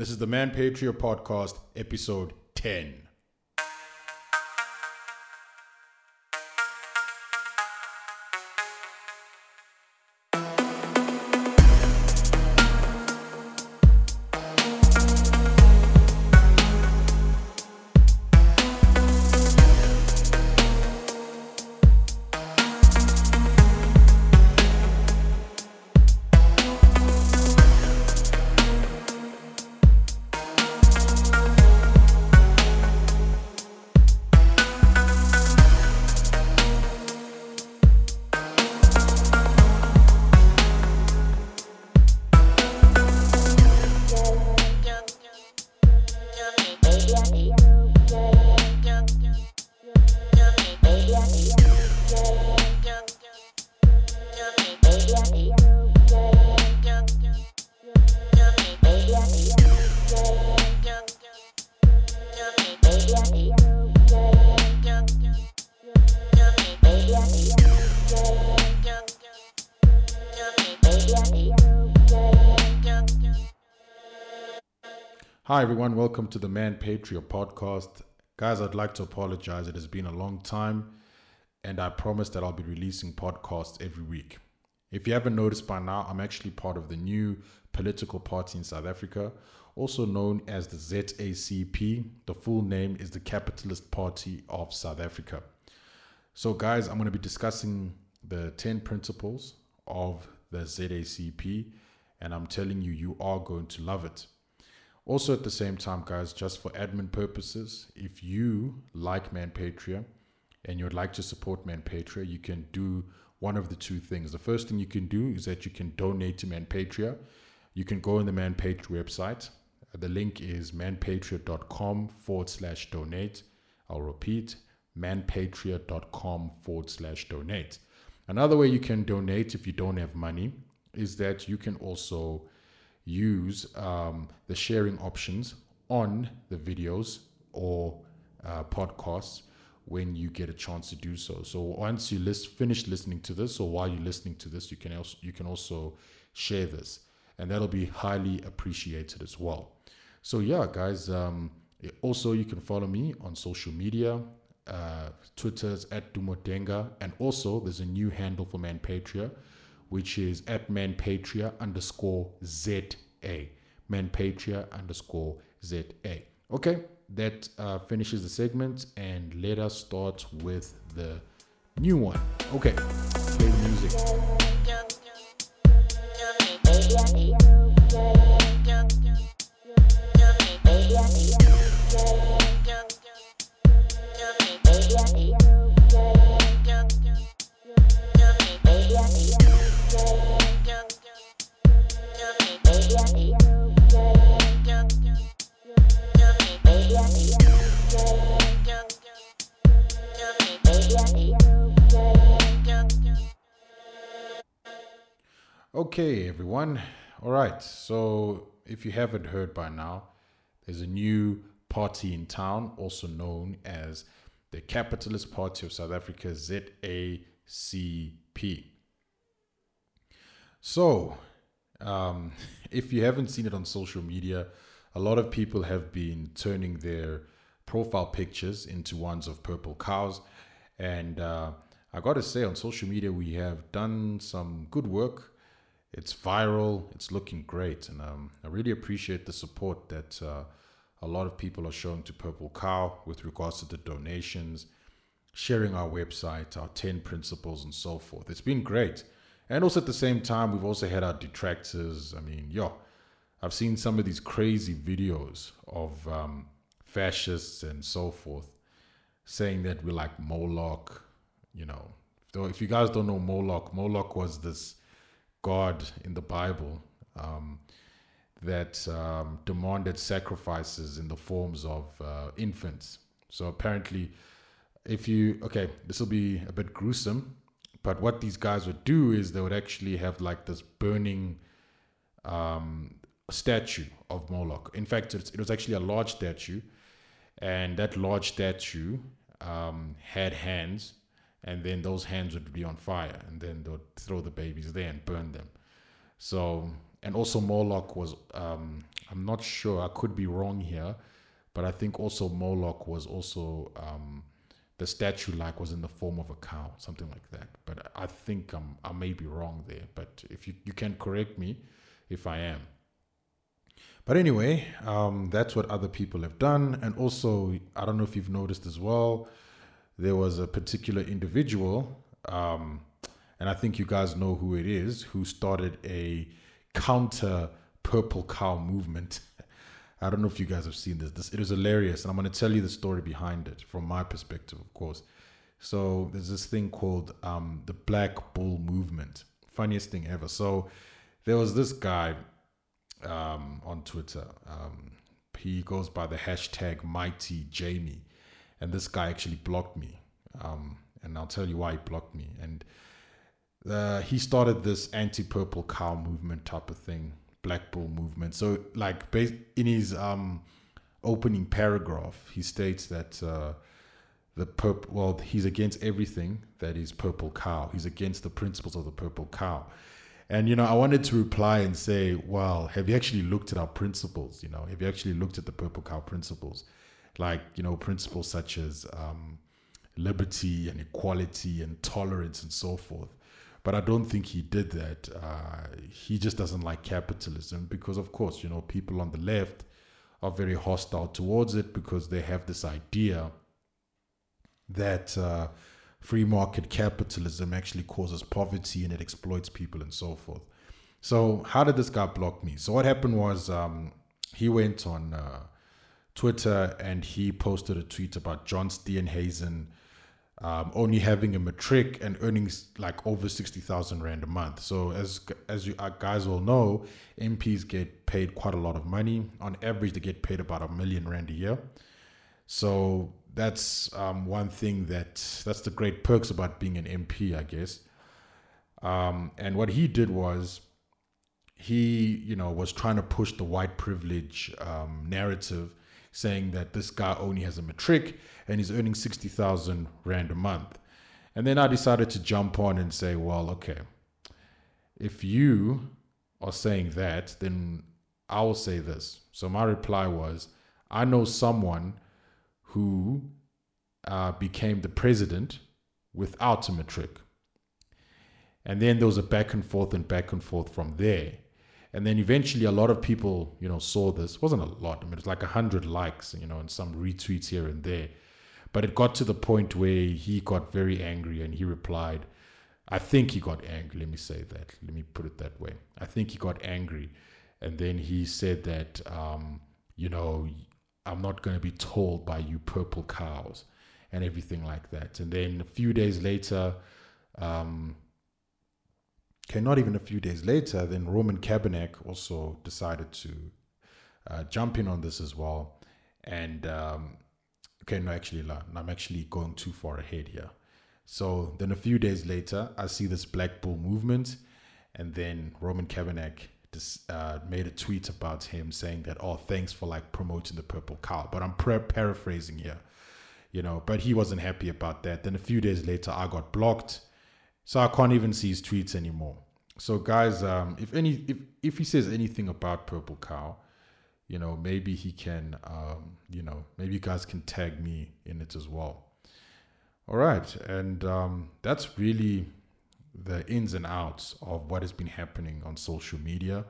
This is the Manpatria Podcast, episode 10. Welcome to the Manpatria podcast. Guys, I'd like to apologize. It has been a long time, and I promise that I'll be releasing podcasts every week. If you haven't noticed by now, I'm actually part of the new political party in South Africa, also known as the ZACP. The full name is the Capitalist Party of South Africa. So, guys, I'm going to be discussing the 10 principles of the ZACP, and I'm telling you, you are going to love it. Also, at the same time, guys, just for admin purposes, if you like Manpatria and you would like to support Manpatria, you can do one of the two things. The first thing you can do is that you can donate to Manpatria. You can go on the Manpatria website. The link is manpatria.com forward slash donate. I'll repeat manpatria.com forward slash donate. Another way you can donate if you don't have money is that you can also use um, the sharing options on the videos or uh, podcasts when you get a chance to do so. So once you list, finish listening to this, or while you're listening to this, you can also you can also share this, and that'll be highly appreciated as well. So yeah, guys. Um, also, you can follow me on social media. Uh, Twitter's at Dumodenga, and also there's a new handle for Manpatria which is at manpatria underscore ZA. Manpatria underscore ZA. Okay, that uh, finishes the segment, and let us start with the new one. Okay, play the music. Okay, everyone. All right. So, if you haven't heard by now, there's a new party in town, also known as the Capitalist Party of South Africa, ZACP. So, um, if you haven't seen it on social media, a lot of people have been turning their profile pictures into ones of purple cows. And uh, I got to say, on social media, we have done some good work it's viral. It's looking great, and um, I really appreciate the support that uh, a lot of people are showing to Purple Cow with regards to the donations, sharing our website, our ten principles, and so forth. It's been great, and also at the same time, we've also had our detractors. I mean, yo, I've seen some of these crazy videos of um, fascists and so forth saying that we're like Moloch. You know, if you guys don't know Moloch, Moloch was this God in the Bible um, that um, demanded sacrifices in the forms of uh, infants. So apparently, if you, okay, this will be a bit gruesome, but what these guys would do is they would actually have like this burning um, statue of Moloch. In fact, it was actually a large statue, and that large statue um, had hands and then those hands would be on fire and then they would throw the babies there and burn them so and also Moloch was. Um, I'm not sure. I could be wrong here, but I think also Moloch was also um, the statue like was in the form of a cow, something like that. But I think I'm I may be wrong there. But if you you can correct me if I am. But anyway, um, that's what other people have done. And also, I don't know if you've noticed as well, there was a particular individual, um, and I think you guys know who it is, who started a counter purple cow movement. I don't know if you guys have seen this. This it is hilarious, and I'm going to tell you the story behind it from my perspective, of course. So there's this thing called um, the Black Bull Movement. Funniest thing ever. So there was this guy um, on Twitter. Um, he goes by the hashtag Mighty Jamie, and this guy actually blocked me. Um, and I'll tell you why he blocked me. And uh, he started this anti-purple cow movement type of thing, Black Bull movement. So, like, in his um, opening paragraph, he states that uh, the purple, well, he's against everything that is purple cow. He's against the principles of the purple cow. And you know, I wanted to reply and say, well, have you actually looked at our principles? You know, have you actually looked at the purple cow principles? Like, you know, principles such as um, liberty and equality and tolerance and so forth. But I don't think he did that. Uh, he just doesn't like capitalism because, of course, you know, people on the left are very hostile towards it because they have this idea that uh, free market capitalism actually causes poverty and it exploits people and so forth. So, how did this guy block me? So, what happened was um, he went on uh, Twitter and he posted a tweet about John Steenhuisen um, only having a matric and earning like over 60,000 Rand a month. So, as, as you uh, guys all know, MPs get paid quite a lot of money. On average, they get paid about a million Rand a year. So, that's um, one thing that that's the great perks about being an MP, I guess. Um, and what he did was he, you know, was trying to push the white privilege um, narrative, saying that this guy only has a matric and he's earning sixty thousand rand a month. And then I decided to jump on and say, well, okay, if you are saying that, then I will say this. So my reply was, I know someone who uh, became the president without a matric. And then there was a back and forth and back and forth from there. And then eventually a lot of people, you know, saw this. It wasn't a lot. I mean, it was like hundred likes, you know, and some retweets here and there. But it got to the point where he got very angry and he replied, I think he got angry. Let me say that. Let me put it that way. I think he got angry. And then he said that, um, you know, I'm not going to be told by you purple cows and everything like that. And then a few days later, um, okay, not even a few days later, then Roman Cabanac also decided to uh, jump in on this as well. And um, okay, no, actually, I'm actually going too far ahead here. So then a few days later, I see this Black Bull movement, and then Roman Cabanac just uh, made a tweet about him saying that, oh, thanks for like promoting the purple cow. But I'm pra- paraphrasing here, you know, but he wasn't happy about that. Then a few days later, I got blocked. So I can't even see his tweets anymore. So guys, um, if any, if, if he says anything about purple cow, you know, maybe he can, um, you know, maybe you guys can tag me in it as well. All right. And um, that's really the ins and outs of what has been happening on social media.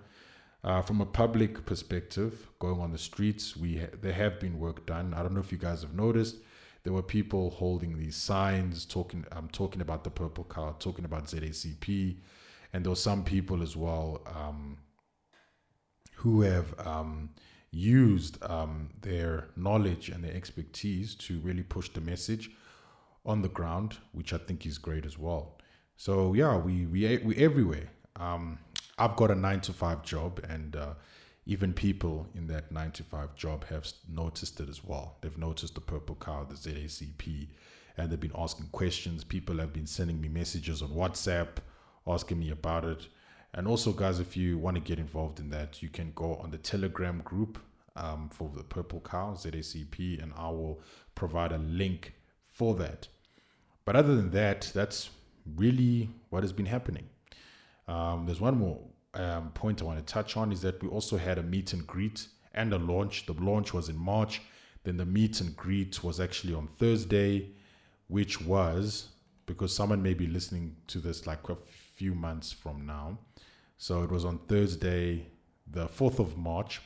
Uh, from a public perspective, going on the streets, we ha- there have been work done. I don't know if you guys have noticed. There were people holding these signs, talking. I'm um, talking about the purple cow, talking about ZACP, and there were some people as well um, who have um, used um, their knowledge and their expertise to really push the message on the ground, which I think is great as well. So yeah, we we we everywhere. Um, I've got a nine to five job, and uh, even people in that nine to five job have noticed it as well. They've noticed the purple cow, the ZACP, and they've been asking questions. People have been sending me messages on WhatsApp, asking me about it. And also, guys, if you want to get involved in that, you can go on the Telegram group um, for the Purple Cow, ZACP, and I will provide a link for that. But other than that, that's really what has been happening. Um, there's one more um, point I want to touch on is that we also had a meet and greet and a launch. The launch was in March. Then the meet and greet was actually on Thursday, which was because someone may be listening to this like a few months from now. So it was on Thursday, the 4th of March.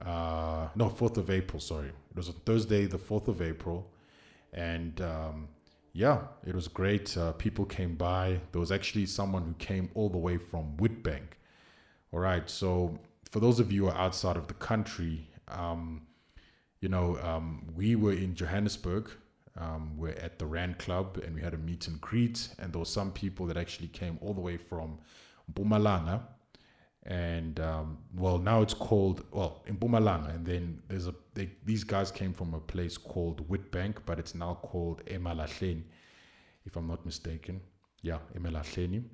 Uh, no, 4th of April, sorry. It was on Thursday, the 4th of April. And um, yeah, it was great. Uh, people came by. There was actually someone who came all the way from Witbank. All right. So for those of you who are outside of the country, um, you know, um, we were in Johannesburg. Um, we're at the Rand Club and we had a meet and greet. And there were some people that actually came all the way from Mpumalanga. And um, well, now it's called, well, in Mpumalanga. And then there's a, they, these guys came from a place called Witbank, but it's now called Emalahleni, if I'm not mistaken. Yeah, Emalahleni.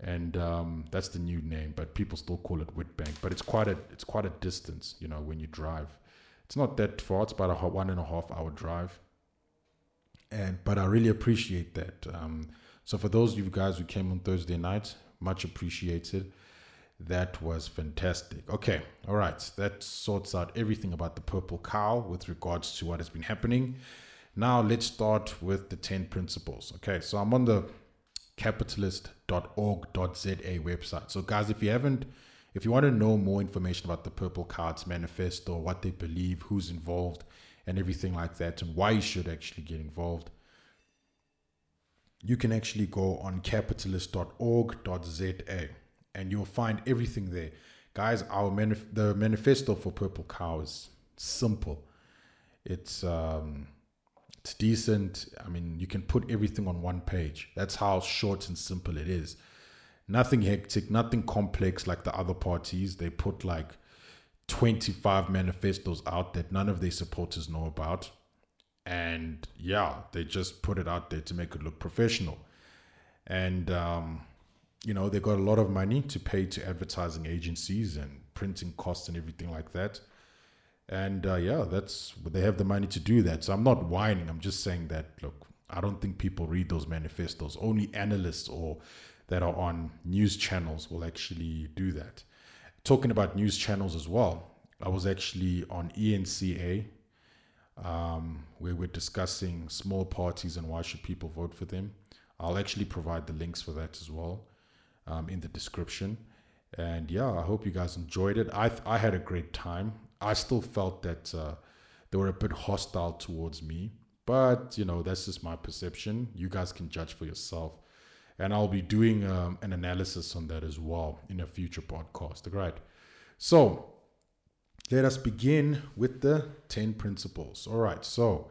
And um, that's the new name, but people still call it Witbank. But it's quite a, it's quite a distance, you know, when you drive. It's not that far. It's about a one and a half hour drive. And but I really appreciate that. Um, so for those of you guys who came on Thursday night, much appreciated. That was fantastic. Okay, all right. That sorts out everything about the purple cow with regards to what has been happening. Now let's start with the 10 principles. Okay, so I'm on the capitalist.org.za website. So guys, if you haven't if you want to know more information about the Purple Cards Manifesto, what they believe, who's involved, and everything like that, and why you should actually get involved, you can actually go on capitalist.org.za and you'll find everything there. Guys, our manif- the manifesto for Purple Cow is simple. It's um, it's decent. I mean, you can put everything on one page. That's how short and simple it is nothing hectic, nothing complex like the other parties. They put like 25 manifestos out that none of their supporters know about. And yeah, they just put it out there to make it look professional. And, um, you know, they got a lot of money to pay to advertising agencies and printing costs and everything like that. And uh, yeah, that's they have the money to do that. So I'm not whining. I'm just saying that, look, I don't think people read those manifestos. Only analysts or that are on news channels will actually do that. Talking about news channels as well, I was actually on ENCA, um, where we're discussing small parties and why should people vote for them. I'll actually provide the links for that as well um, in the description. And yeah, I hope you guys enjoyed it. I I had a great time. I still felt that uh, they were a bit hostile towards me, but you know that's just my perception. You guys can judge for yourself and I'll be doing um, an analysis on that as well in a future podcast. All right. So let us begin with the 10 principles. All right. So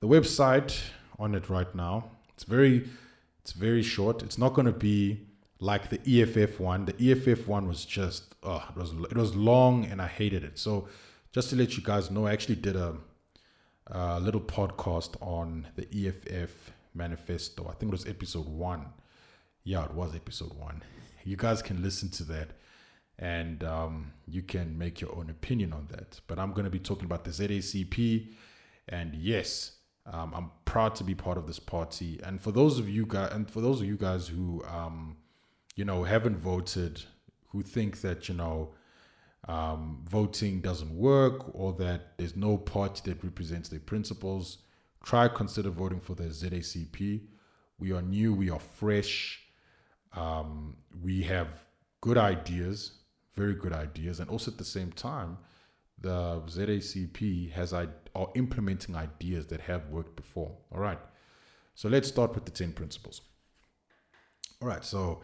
the website on it right now, it's very, it's very short. It's not going to be like the EFF one. The EFF one was just, oh, it was, it was long and I hated it. So just to let you guys know, I actually did a, a little podcast on the EFF manifesto. I think it was episode one. Yeah, it was episode one. You guys can listen to that and um, you can make your own opinion on that. But I'm going to be talking about the ZACP. And yes, um, I'm proud to be part of this party. And for those of you guys, and for those of you guys who, um, you know, haven't voted, who think that, you know, um, voting doesn't work or that there's no party that represents their principles, try consider voting for the ZACP. We are new, we are fresh, um, we have good ideas, very good ideas, and also at the same time, the ZACP has are implementing ideas that have worked before. All right, so let's start with the ten principles. All right, so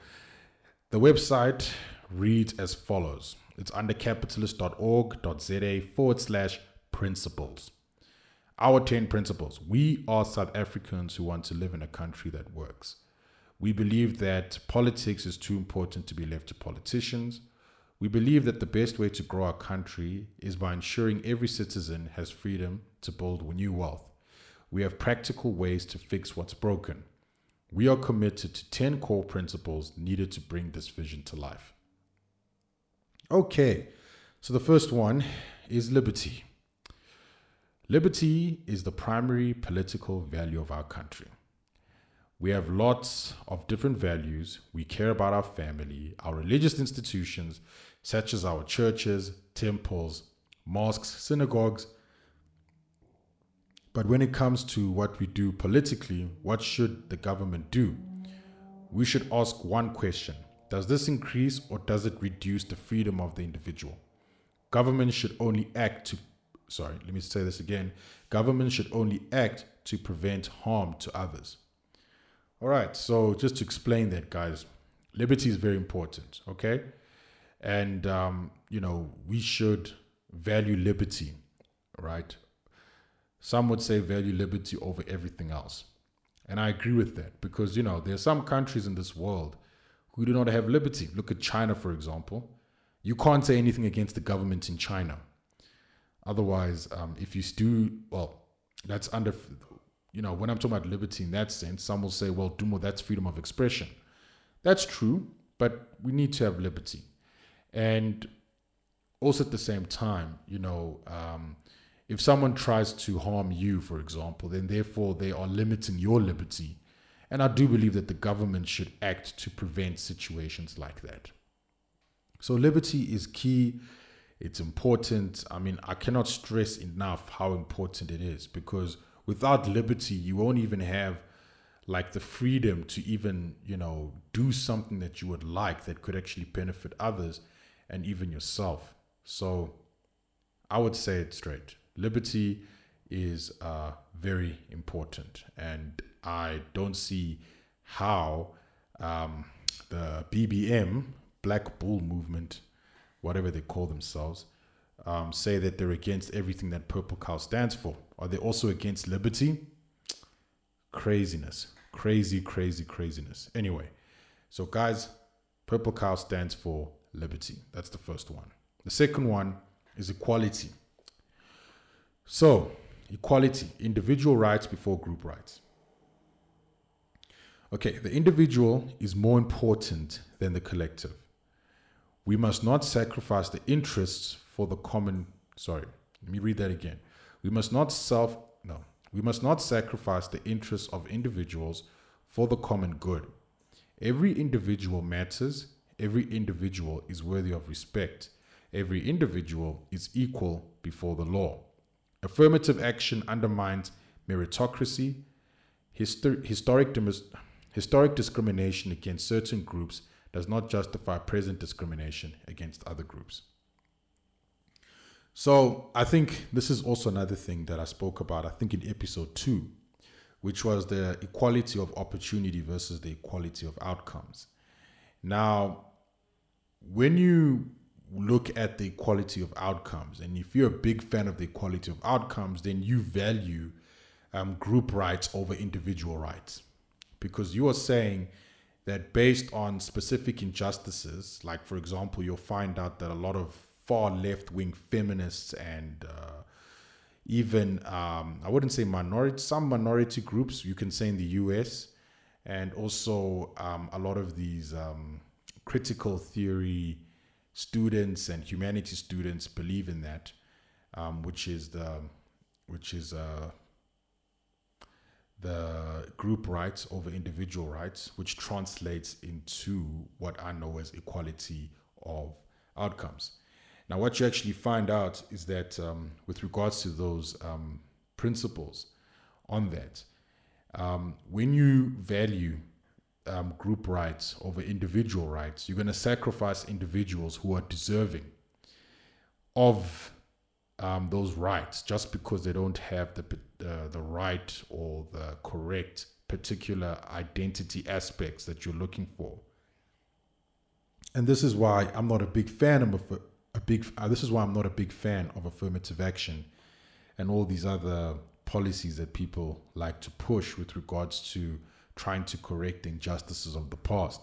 the website reads as follows. It's under capitalist.org.za forward slash principles. Our 10 principles. We are South Africans who want to live in a country that works. We believe that politics is too important to be left to politicians. We believe that the best way to grow our country is by ensuring every citizen has freedom to build new wealth. We have practical ways to fix what's broken. We are committed to 10 core principles needed to bring this vision to life. Okay, so the first one is liberty. Liberty is the primary political value of our country. We have lots of different values. We care about our family, our religious institutions, such as our churches, temples, mosques, synagogues. But when it comes to what we do politically, what should the government do? We should ask one question Does this increase or does it reduce the freedom of the individual? Government should only act to, sorry, let me say this again. Government should only act to prevent harm to others. All right, so just to explain that, guys, liberty is very important, okay? And, um, you know, we should value liberty, right? Some would say value liberty over everything else. And I agree with that because, you know, there are some countries in this world who do not have liberty. Look at China, for example. You can't say anything against the government in China. Otherwise, um, if you do, well, that's under you know, when I'm talking about liberty in that sense, some will say, well, Dumo, that's freedom of expression. That's true, but we need to have liberty. And also at the same time, you know, um, if someone tries to harm you, for example, then therefore they are limiting your liberty. And I do believe that the government should act to prevent situations like that. So liberty is key. It's important. I mean, I cannot stress enough how important it is because without liberty, you won't even have like the freedom to even, you know, do something that you would like that could actually benefit others and even yourself. So I would say it straight. Liberty is uh, very important. And I don't see how um, the BBM, Black Bull Movement, whatever they call themselves, um, say that they're against everything that Purple Cow stands for. Are they also against liberty? Craziness. Crazy, crazy, craziness. Anyway, so guys, Purple Cow stands for liberty. That's the first one. The second one is equality. So, equality, individual rights before group rights. Okay, the individual is more important than the collective. We must not sacrifice the interests for the common. Sorry, let me read that again. We must not self. No, we must not sacrifice the interests of individuals for the common good. Every individual matters. Every individual is worthy of respect. Every individual is equal before the law. Affirmative action undermines meritocracy. Histor- historic, historic discrimination against certain groups does not justify present discrimination against other groups. So I think this is also another thing that I spoke about, I think in episode two, which was the equality of opportunity versus the equality of outcomes. Now, when you look at the equality of outcomes, and if you're a big fan of the equality of outcomes, then you value um, group rights over individual rights. Because you are saying that based on specific injustices, like for example, you'll find out that a lot of far left wing feminists and uh, even um, I wouldn't say minority, some minority groups you can say in the U.S. and also um, a lot of these um, critical theory students and humanity students believe in that, um, which is the which is uh, the group rights over individual rights, which translates into what I know as equality of outcomes. Now, what you actually find out is that um, with regards to those um, principles on that, um, when you value um, group rights over individual rights, you're going to sacrifice individuals who are deserving of um, those rights just because they don't have the, uh, the right or the correct particular identity aspects that you're looking for. And this is why I'm not a big fan of a big. Uh, this is why I'm not a big fan of affirmative action and all these other policies that people like to push with regards to trying to correct injustices of the past.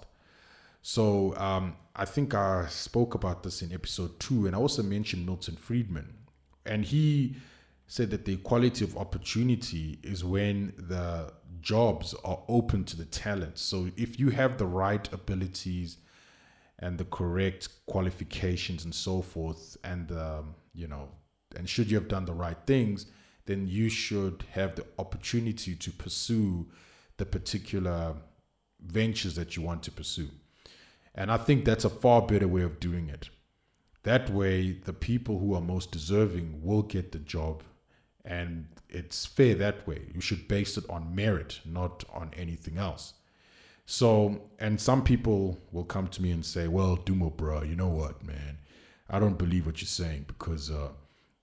So um, I think I spoke about this in episode two, and I also mentioned Milton Friedman, and he said that the equality of opportunity is when the jobs are open to the talent. So if you have the right abilities and the correct qualifications and so forth and um, you know and should you have done the right things then you should have the opportunity to pursue the particular ventures that you want to pursue. And I think that's a far better way of doing it. That way, the people who are most deserving will get the job. And it's fair that way. You should base it on merit, not on anything else. So, and some people will come to me and say, well, Dumo, bro, you know what, man? I don't believe what you're saying because, uh,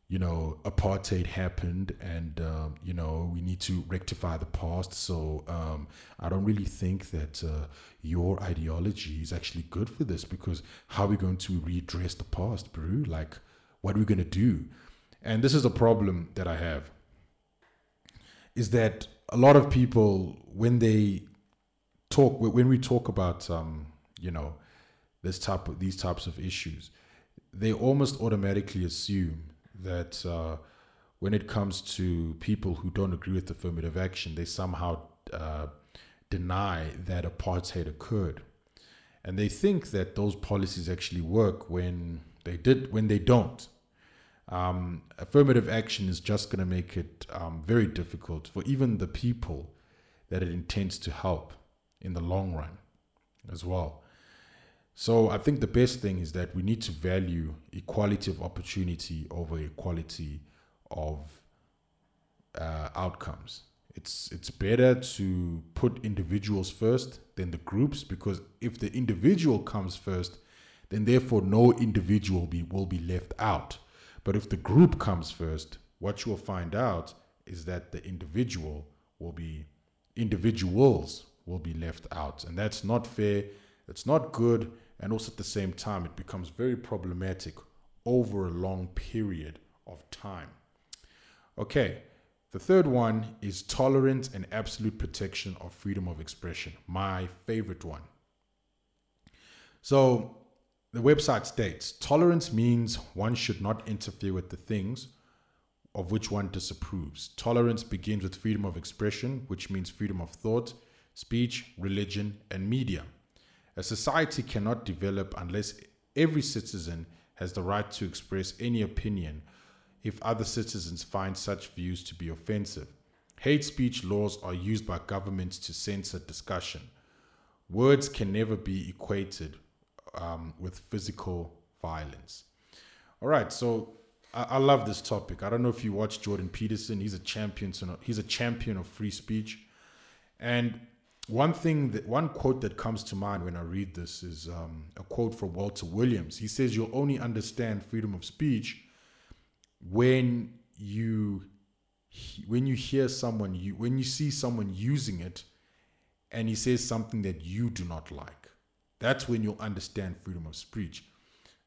you know, apartheid happened and, uh, you know, we need to rectify the past. So um, I don't really think that uh, your ideology is actually good for this because how are we going to redress the past, bro? Like, what are we going to do? And this is a problem that I have is that a lot of people, when they talk, when we talk about, um, you know, this type of these types of issues, they almost automatically assume that uh, when it comes to people who don't agree with affirmative action, they somehow uh, deny that apartheid occurred, and they think that those policies actually work when they did when they don't. Um, affirmative action is just going to make it um, very difficult for even the people that it intends to help in the long run as well. So I think the best thing is that we need to value equality of opportunity over equality of uh, outcomes. It's it's better to put individuals first than the groups because if the individual comes first, then therefore no individual be, will be left out. But if the group comes first, what you will find out is that the individual will be individuals will be left out, and that's not fair. It's not good and also at the same time, it becomes very problematic over a long period of time. Okay, the third one is tolerance and absolute protection of freedom of expression, my favorite one. So, the website states tolerance means one should not interfere with the things of which one disapproves. Tolerance begins with freedom of expression, which means freedom of thought, speech, religion, and media. A society cannot develop unless every citizen has the right to express any opinion if other citizens find such views to be offensive. Hate speech laws are used by governments to censor discussion. Words can never be equated um, with physical violence. All right, so I, I, love this topic. I don't know if you watch Jordan Peterson. He's a champion. He's a champion of free speech, and one thing that one quote that comes to mind when I read this is um, a quote from Walter Williams. He says, "You'll only understand freedom of speech when you when you hear someone you when you see someone using it, and he says something that you do not like. That's when you'll understand freedom of speech.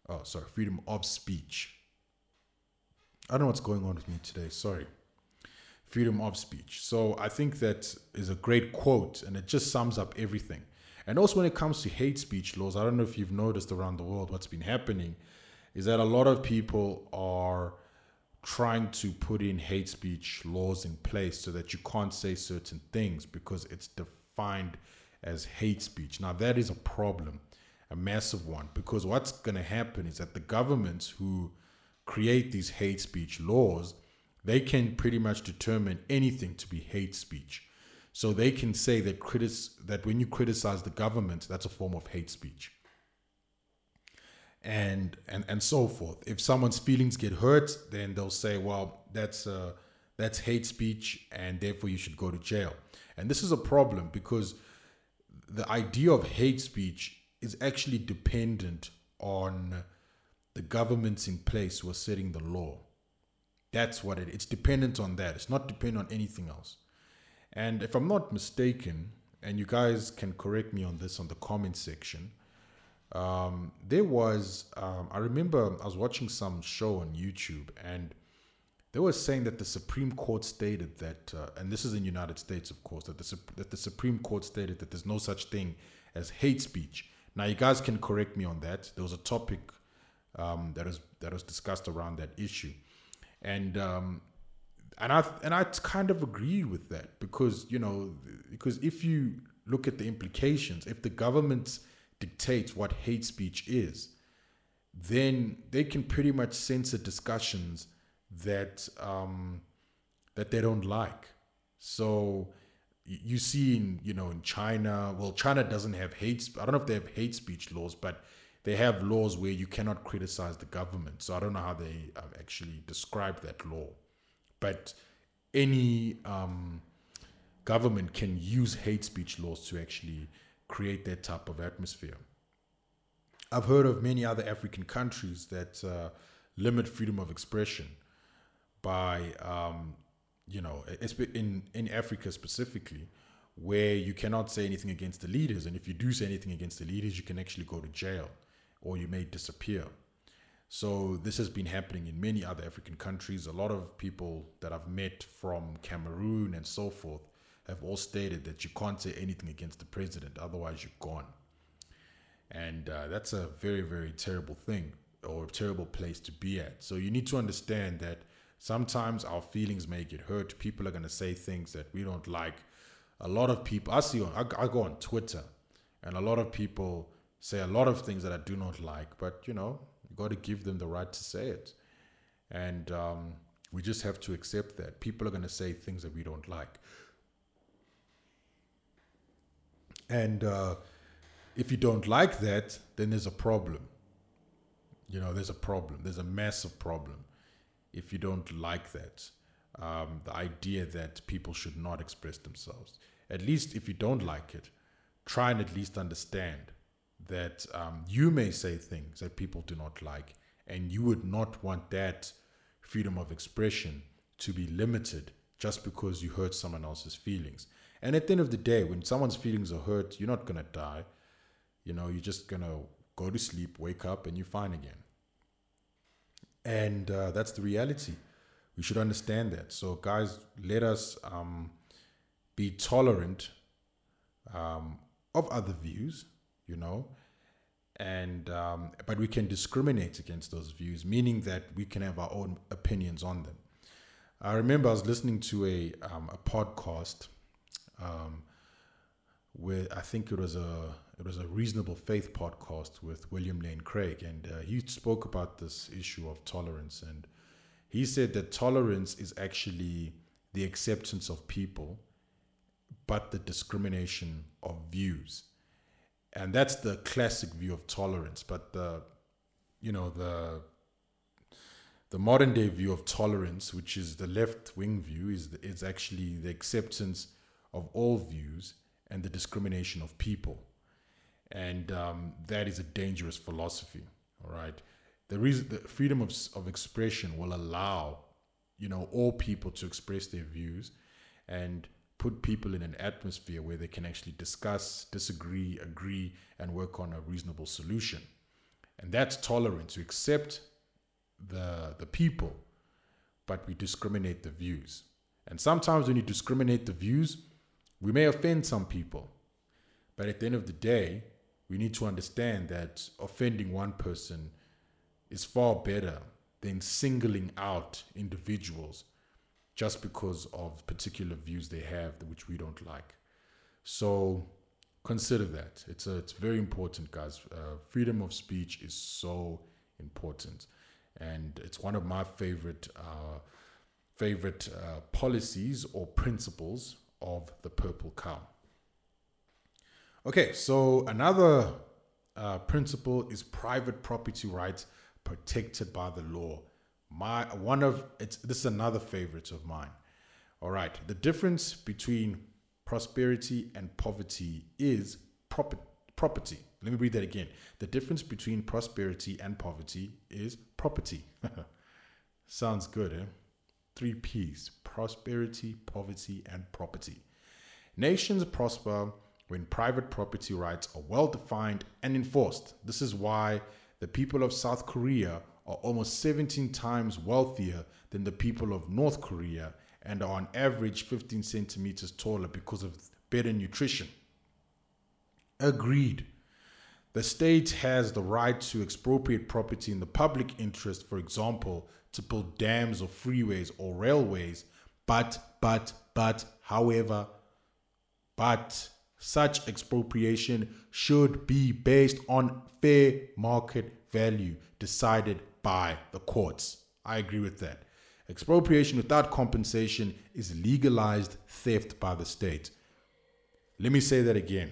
Oh, sorry, freedom of speech. I don't know what's going on with me today. Sorry." Freedom of speech. So I think that is a great quote and it just sums up everything. And also when it comes to hate speech laws, I don't know if you've noticed around the world what's been happening is that a lot of people are trying to put in hate speech laws in place so that you can't say certain things because it's defined as hate speech. Now that is a problem, a massive one, because what's going to happen is that the governments who create these hate speech laws they can pretty much determine anything to be hate speech. So they can say that critis- that when you criticize the government, that's a form of hate speech. And and and so forth. If someone's feelings get hurt, then they'll say, well, that's uh, that's hate speech, and therefore you should go to jail. And this is a problem because the idea of hate speech is actually dependent on the governments in place who are setting the law. That's what it. It's dependent on that. It's not dependent on anything else. And if I'm not mistaken, and you guys can correct me on this on the comment section, um, there was um, I remember I was watching some show on YouTube and they were saying that the Supreme Court stated that, uh, and this is in the United States, of course, that the that the Supreme Court stated that there's no such thing as hate speech. Now, you guys can correct me on that. There was a topic um, that was that was discussed around that issue and um, and I and I kind of agree with that because you know because if you look at the implications, if the government dictates what hate speech is, then they can pretty much censor discussions that um, that they don't like. So you see in you know in China. Well, China doesn't have hate. I don't know if they have hate speech laws, but they have laws where you cannot criticize the government. So I don't know how they uh, actually describe that law, but any um, government can use hate speech laws to actually create that type of atmosphere. I've heard of many other African countries that uh, limit freedom of expression by, um, you know, in in Africa specifically, where you cannot say anything against the leaders, and if you do say anything against the leaders, you can actually go to jail, or you may disappear. So this has been happening in many other African countries. A lot of people that I've met from Cameroon and so forth have all stated that you can't say anything against the president, otherwise you're gone. And uh, that's a very, very terrible thing or a terrible place to be at. So you need to understand that sometimes our feelings may get hurt. People are going to say things that we don't like. A lot of people, I see, I, I go on Twitter, and a lot of people say a lot of things that I do not like, but you know, you got to give them the right to say it. And um, we just have to accept that. People are going to say things that we don't like. And uh, if you don't like that, then there's a problem. You know, there's a problem. There's a massive problem if you don't like that. Um, the idea that people should not express themselves. At least if you don't like it, try and at least understand that um, you may say things that people do not like, and you would not want that freedom of expression to be limited just because you hurt someone else's feelings. And at the end of the day, when someone's feelings are hurt, you're not going to die. You know, you're just going to go to sleep, wake up, and you're fine again. And uh, that's the reality. We should understand that. So, guys, let us um, be tolerant um, of other views, you know, and um, but we can discriminate against those views, meaning that we can have our own opinions on them. I remember I was listening to a um, a podcast um, where I think it was a it was a reasonable faith podcast with William Lane Craig, and uh, he spoke about this issue of tolerance, and he said that tolerance is actually the acceptance of people, but the discrimination of views, and that's the classic view of tolerance. But the you know the the modern day view of tolerance, which is the left wing view, is is actually the acceptance of all views and the discrimination of people. And um, that is a dangerous philosophy. All right. The reason the freedom of, of expression will allow, you know, all people to express their views and put people in an atmosphere where they can actually discuss, disagree, agree, and work on a reasonable solution. And that's tolerance. to accept the the people, but we discriminate the views. And sometimes when you discriminate the views, we may offend some people, but at the end of the day, we need to understand that offending one person is far better than singling out individuals just because of particular views they have which we don't like. So consider that. It's a, it's very important, guys. Uh, freedom of speech is so important, and it's one of my favorite uh, favorite uh, policies or principles of the purple cow. Okay, so another uh, principle is private property rights protected by the law. My one of it's this is another favorite of mine. All right, the difference between prosperity and poverty is proper, property. Let me read that again. The difference between prosperity and poverty is property. Sounds good, eh? Three P's prosperity, poverty, and property. Nations prosper when private property rights are well defined and enforced. This is why the people of South Korea are almost 17 times wealthier than the people of North Korea and are on average 15 centimeters taller because of better nutrition. Agreed. The state has the right to expropriate property in the public interest, for example, to build dams or freeways or railways. But, but, but, however, but such expropriation should be based on fair market value decided by the courts. I agree with that. Expropriation without compensation is legalized theft by the state. Let me say that again.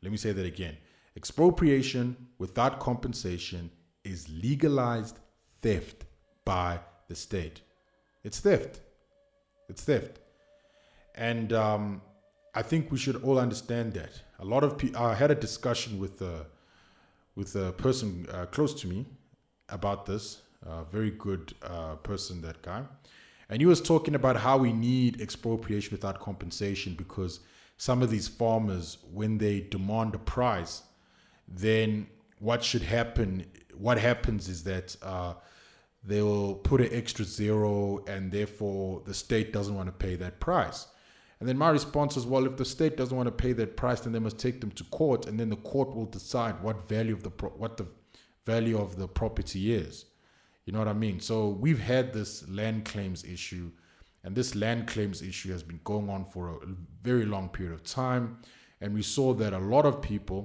Let me say that again. Expropriation without compensation is legalized theft by the state. It's theft. It's theft. And um, I think we should all understand that. A lot of people, I had a discussion with a, with a person uh, close to me about this. A very good uh, person, that guy. And he was talking about how we need expropriation without compensation because some of these farmers, when they demand a price, then what should happen? What happens is that uh, they will put an extra zero, and therefore the state doesn't want to pay that price. And then my response was, well, if the state doesn't want to pay that price, then they must take them to court, and then the court will decide what value of the pro- what the value of the property is. You know what I mean? So we've had this land claims issue, and this land claims issue has been going on for a very long period of time. And we saw that a lot of people,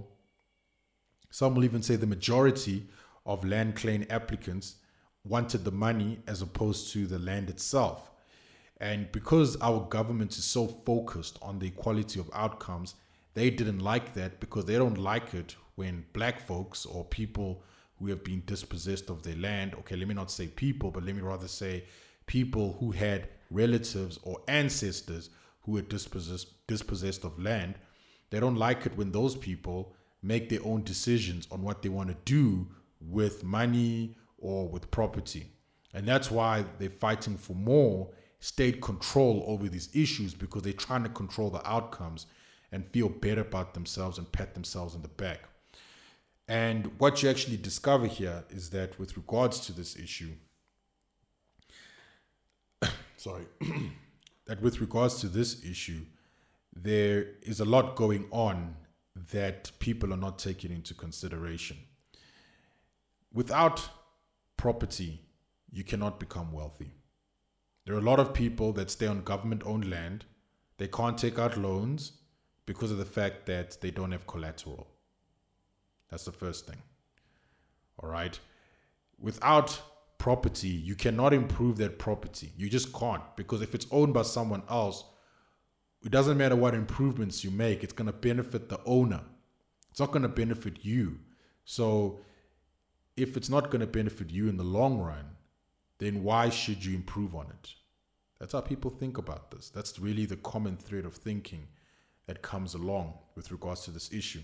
some will even say the majority of land claim applicants, wanted the money as opposed to the land itself. And because our government is so focused on the equality of outcomes, they didn't like that because they don't like it when black folks or people who have been dispossessed of their land. Okay, let me not say people, but let me rather say people who had relatives or ancestors who were dispossessed dispossessed of land. They don't like it when those people make their own decisions on what they want to do with money or with property. And that's why they're fighting for more state control over these issues because they're trying to control the outcomes and feel better about themselves and pat themselves on the back. And what you actually discover here is that with regards to this issue, sorry, that with regards to this issue, there is a lot going on that people are not taking into consideration. Without property, you cannot become wealthy. There are a lot of people that stay on government owned land. They can't take out loans because of the fact that they don't have collateral. That's the first thing. All right. Without property, you cannot improve that property. You just can't because if it's owned by someone else, it doesn't matter what improvements you make, it's going to benefit the owner. It's not going to benefit you. So, if it's not going to benefit you in the long run, then why should you improve on it? That's how people think about this. That's really the common thread of thinking that comes along with regards to this issue.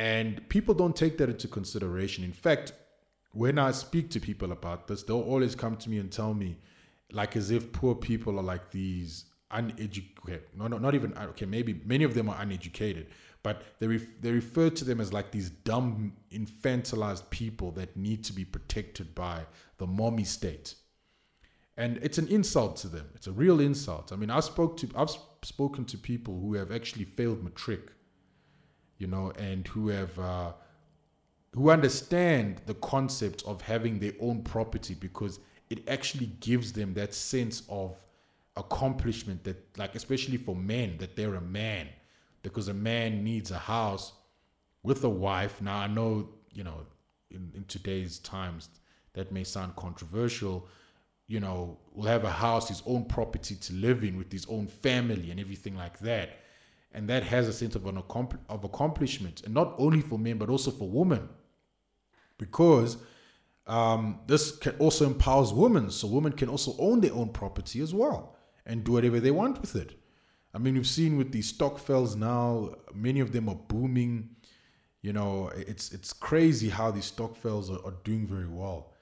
And people don't take that into consideration. In fact, when I speak to people about this, they'll always come to me and tell me, like as if poor people are like these uneducated, no, no, not even, okay, maybe many of them are uneducated, but they, ref, they refer to them as like these dumb, infantilized people that need to be protected by the mommy state. And it's an insult to them. It's a real insult. I mean, I spoke to, I've spoken to people who have actually failed matric you know, and who have uh, who understand the concept of having their own property because it actually gives them that sense of accomplishment that like especially for men that they're a man. Because a man needs a house with a wife. Now i know you know in, in today's times that may sound controversial. You know will have a house his own property to live in with his own family and everything like that and that has a sense of an of accomplishment, and not only for men but also for women, because um, this can also empowers women, so women can also own their own property as well and do whatever they want with it. I mean, we've seen with these stokvels now, many of them are booming. You know, it's it's crazy how these stokvels are, are doing very well.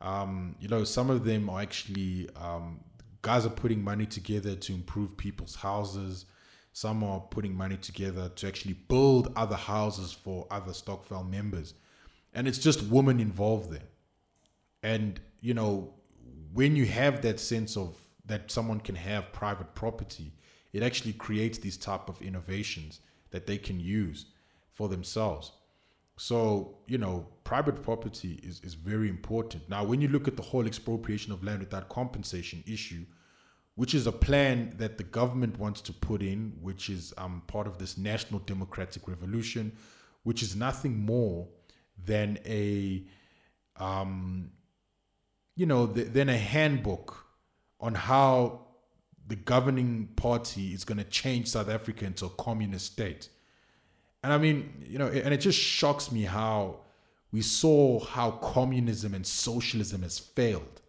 Um, you know, some of them are actually um, guys are putting money together to improve people's houses some are putting money together to actually build other houses for other Stokvel members. And it's just women involved there. And, you know, when you have that sense of that someone can have private property, it actually creates these type of innovations that they can use for themselves. So, you know, private property is, is very important. Now, when you look at the whole expropriation of land without compensation issue, which is a plan that the government wants to put in, which is um, part of this national democratic revolution, which is nothing more than a, um, you know, th- than a handbook on how the governing party is going to change South Africa into a communist state. And I mean, you know, and it just shocks me how we saw how communism and socialism has failed,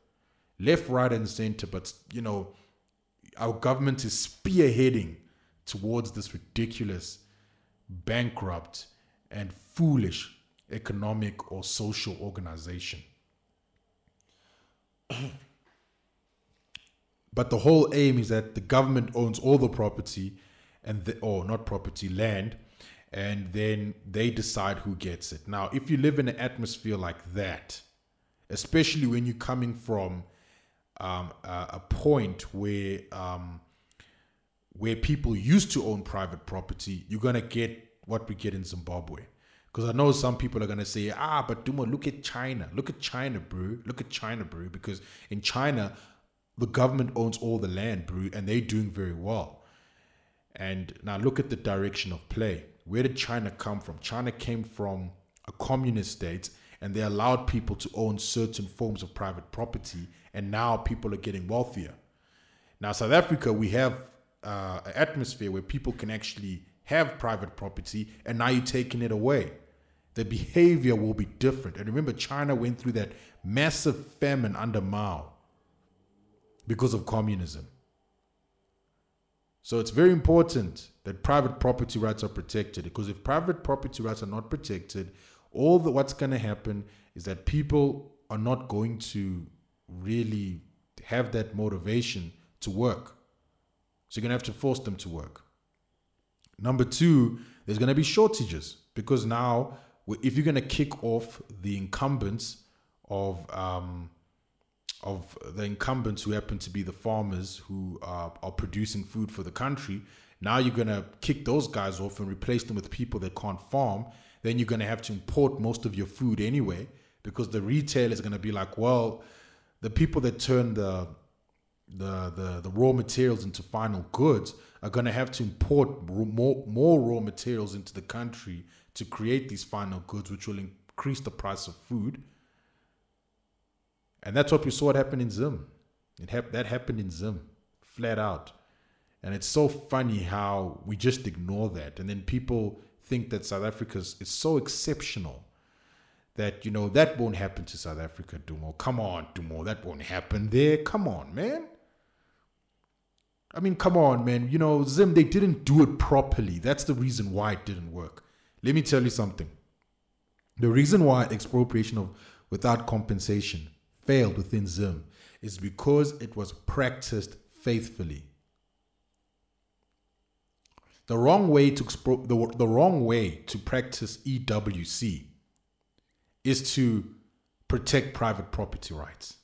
left, right, and center. But you know, our government is spearheading towards this ridiculous, bankrupt, and foolish economic or social organization. but the whole aim is that the government owns all the property and the, or not property land and then they decide who gets it now if you live in an atmosphere like that especially when you're coming from um, a, a, point where um, where people used to own private property you're to get what we get in zimbabwe because I know some people are gonna say, ah, but Dumo, look at China. Look at China, bro. Look at China, bro. Because in China, the government owns all the land, bro, and they're doing very well. And now look at the direction of play. Where did China come from? China came from a communist state and they allowed people to own certain forms of private property, and now people are getting wealthier. Now, South Africa, we have uh, an atmosphere where people can actually have private property, and now you're taking it away the behavior will be different. And remember, China went through that massive famine under Mao because of communism. So it's very important that private property rights are protected because if private property rights are not protected, all that what's going to happen is that people are not going to really have that motivation to work. So you're going to have to force them to work. Number two, there's going to be shortages because now if you're going to kick off the incumbents of um, of the incumbents who happen to be the farmers who are, are producing food for the country, now you're going to kick those guys off and replace them with people that can't farm. Then you're going to have to import most of your food anyway because the retail is going to be like, well, the people that turn the the the, the raw materials into final goods are going to have to import more more raw materials into the country to create these final goods, which will increase the price of food. And that's what we saw it happen in Zim. It that happened in Zim, flat out. And it's so funny how we just ignore that. And then people think that South Africa is so exceptional that, you know, that won't happen to South Africa, Dumo. Come on, Dumo, that won't happen there. Come on, man. I mean, come on, man. You know, Zim, they didn't do it properly. That's the reason why it didn't work. Let me tell you something. The reason why expropriation of without compensation failed within Zim is because it was practiced faithfully. The wrong way to expro- the, the wrong way to practice EWC is to protect private property rights.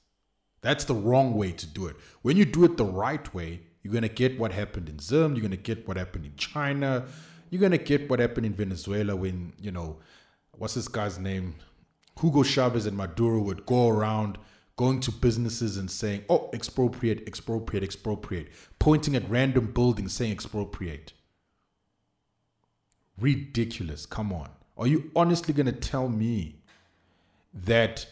That's the wrong way to do it. When you do it the right way, you're going to get what happened in Zim, you're going to get what happened in China, you're gonna get what happened in Venezuela when you know what's this guy's name, Hugo Chavez and Maduro would go around going to businesses and saying, "Oh, expropriate, expropriate, expropriate," pointing at random buildings saying expropriate. Ridiculous. Come on. Are you honestly going to tell me that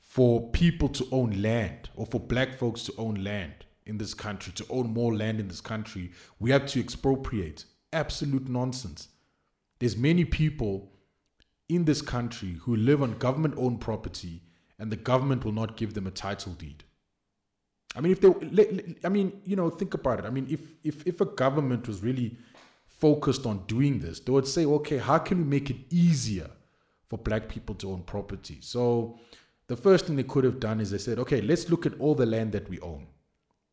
for people to own land or for black folks to own land in this country, to own more land in this country, we have to expropriate? absolute nonsense. There's many people in this country who live on government owned property and the government will not give them a title deed. I mean, if they, I mean, you know, think about it. I mean, if if if a government was really focused on doing this, they would say, okay, how can we make it easier for black people to own property? So, the first thing they could have done is they said, okay, let's look at all the land that we own.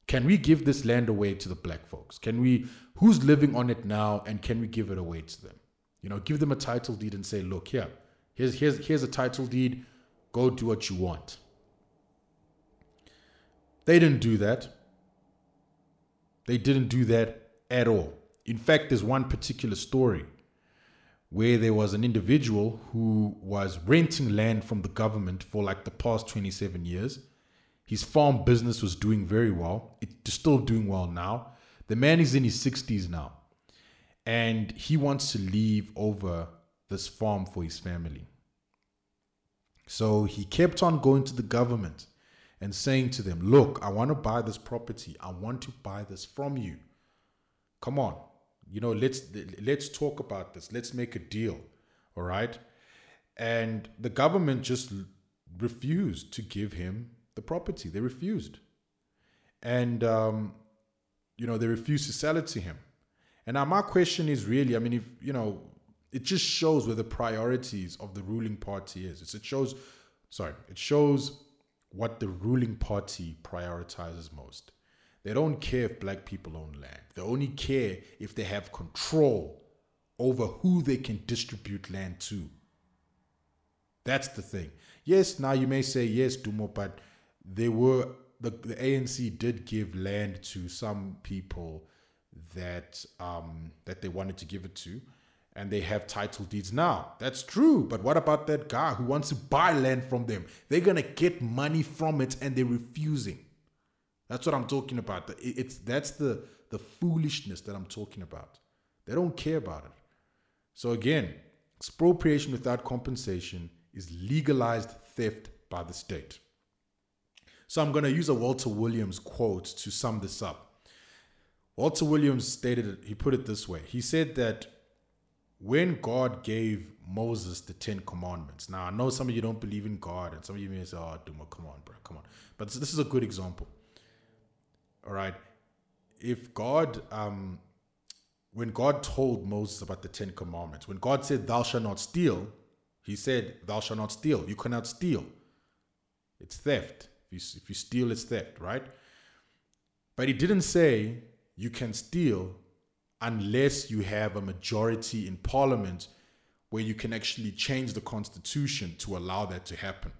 Can we give this land away to the black folks? Can we, who's living on it now, and can we give it away to them? You know, give them a title deed and say, look, here, here's, here's, here's a title deed, go do what you want. They didn't do that. They didn't do that at all. In fact, there's one particular story where there was an individual who was renting land from the government for like the past 27 years his farm business was doing very well. It's still doing well now. The man is in his 60s now. And he wants to leave over this farm for his family. So he kept on going to the government and saying to them, Look, I want to buy this property. I want to buy this from you. Come on. You know, let's let's talk about this. Let's make a deal. All right. And the government just refused to give him the property. They refused. And um, you know, they refused to sell it to him. And now my question is really, I mean, if you know, it just shows where the priorities of the ruling party is. It shows, sorry, it shows what the ruling party prioritizes most. They don't care if black people own land. They only care if they have control over who they can distribute land to. That's the thing. Yes, now you may say yes, Dumo, but they were the, the ANC did give land to some people that um that they wanted to give it to and they have title deeds now. That's true. But what about that guy who wants to buy land from them? They're to get money from it and they're refusing. That's what I'm talking about. It's that's the the foolishness that I'm talking about. They don't care about it. So again, expropriation without compensation is legalized theft by the state. So I'm going to use a Walter Williams quote to sum this up. Walter Williams stated it, he put it this way. He said that when God gave Moses the Ten Commandments, now I know some of you don't believe in God, and some of you may say, Oh, Dumo, come on, bro, come on. But this is a good example. All right. If God, um, when God told Moses about the Ten Commandments, when God said, Thou shalt not steal, he said, Thou shalt not steal. You cannot steal. It's theft. If you, if you steal, it's theft, right? But he didn't say you can steal unless you have a majority in parliament where you can actually change the constitution to allow that to happen.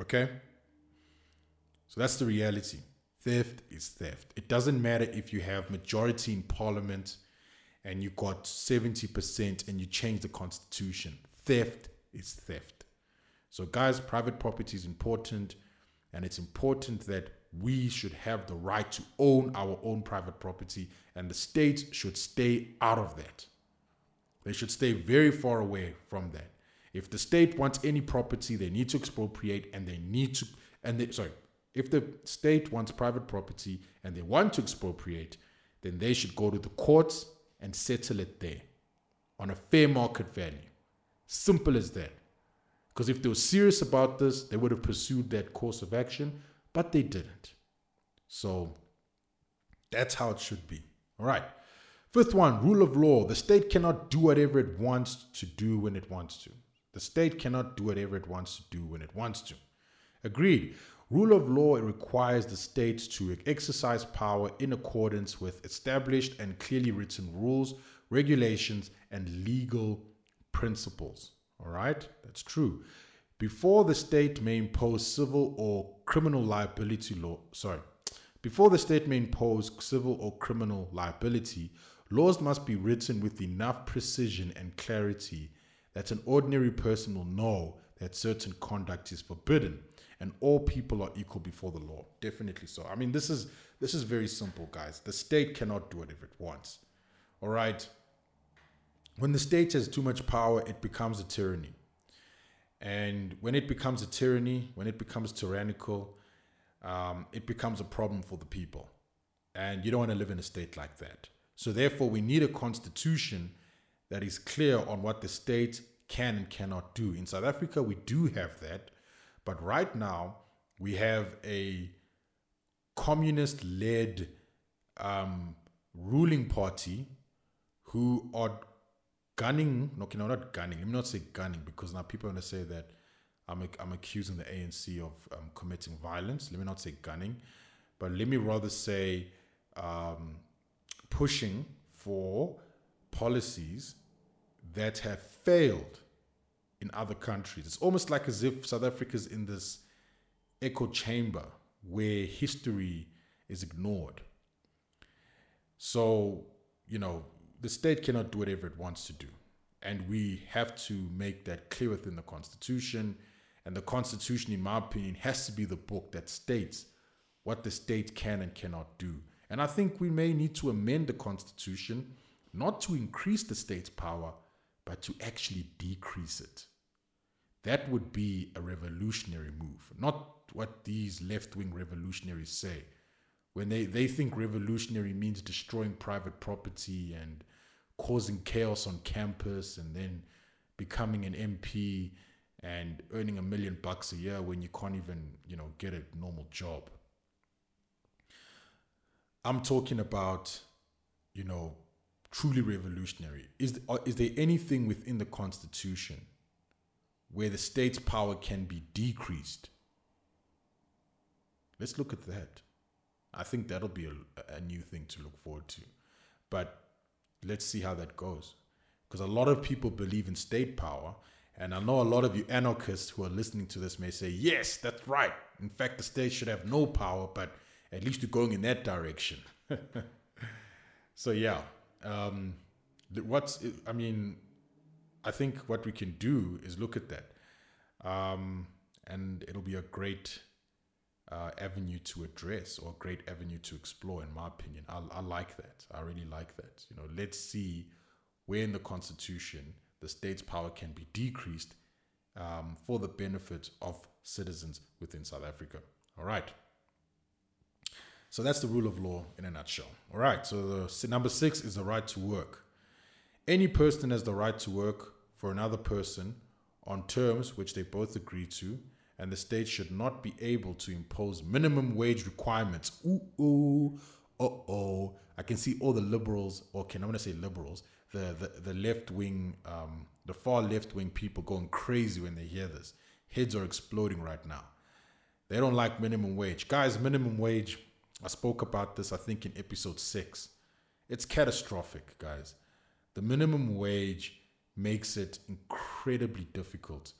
Okay? So that's the reality. Theft is theft. It doesn't matter if you have majority in parliament and you got 70% and you change the constitution. Theft is theft. So guys, private property is important and it's important that we should have the right to own our own private property, and the state should stay out of that. They should stay very far away from that. If the state wants any property, they need to expropriate and they need to, and they, sorry, if the state wants private property and they want to expropriate, then they should go to the courts and settle it there on a fair market value. Simple as that. Because if they were serious about this, they would have pursued that course of action but they didn't. So that's how it should be. All right. Fifth one, rule of law. The state cannot do whatever it wants to do when it wants to. The state cannot do whatever it wants to do when it wants to. Agreed. Rule of law requires the state to exercise power in accordance with established and clearly written rules, regulations, and legal principles. All right? That's true. Before the state may impose civil or criminal liability law, sorry, before the state may impose civil or criminal liability, laws must be written with enough precision and clarity that an ordinary person will know that certain conduct is forbidden and all people are equal before the law. Definitely so. I mean, this is this is very simple, guys. The state cannot do whatever it wants. All right. When the state has too much power, it becomes a tyranny. And when it becomes a tyranny, when it becomes tyrannical, um, it becomes a problem for the people. And you don't want to live in a state like that. So, therefore, we need a constitution that is clear on what the state can and cannot do. In South Africa, we do have that. But right now, we have a communist led um, ruling party who are gunning, okay, no, not gunning. Let me not say gunning because now people are going to say that I'm, I'm accusing the ANC of um, committing violence. Let me not say gunning, but let me rather say um, pushing for policies that have failed in other countries. It's almost like as if South Africa's in this echo chamber where history is ignored. So, you know, the state cannot do whatever it wants to do. And we have to make that clear within the Constitution. And the Constitution, in my opinion, has to be the book that states what the state can and cannot do. And I think we may need to amend the Constitution not to increase the state's power, but to actually decrease it. That would be a revolutionary move, not what these left wing revolutionaries say. When they, they think revolutionary means destroying private property and causing chaos on campus and then becoming an MP and earning a million bucks a year when you can't even, you know, get a normal job. I'm talking about, you know, truly revolutionary. Is is there anything within the Constitution where the state's power can be decreased? Let's look at that. I think that'll be a, a new thing to look forward to. But let's see how that goes. Because a lot of people believe in state power. And I know a lot of you anarchists who are listening to this may say, yes, that's right. In fact, the state should have no power, but at least you're going in that direction. so, yeah. Um, what's, I mean, I think what we can do is look at that. Um, and it'll be a great uh, avenue to address or a great avenue to explore, in my opinion. I, I like that. I really like that. You know, let's see where in the Constitution the state's power can be decreased um, for the benefit of citizens within South Africa. All right. So that's the rule of law in a nutshell. All right. So the number six is the right to work. Any person has the right to work for another person on terms which they both agree to and the state should not be able to impose minimum wage requirements. Ooh, ooh, uh oh. I can see all the liberals, or can I want to say liberals, the the, the left wing, um, the far left wing people going crazy when they hear this. Heads are exploding right now. They don't like minimum wage, guys. Minimum wage. I spoke about this, I think, in episode six. It's catastrophic, guys. The minimum wage makes it incredibly difficult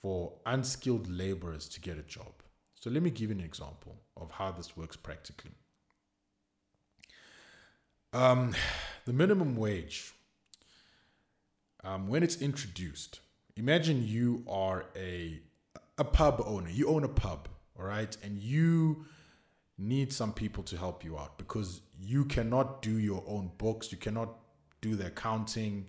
for unskilled laborers to get a job. So let me give you an example of how this works practically. Um, the minimum wage, um, when it's introduced, imagine you are a a pub owner. You own a pub, all right, and you need some people to help you out because you cannot do your own books. You cannot do the accounting.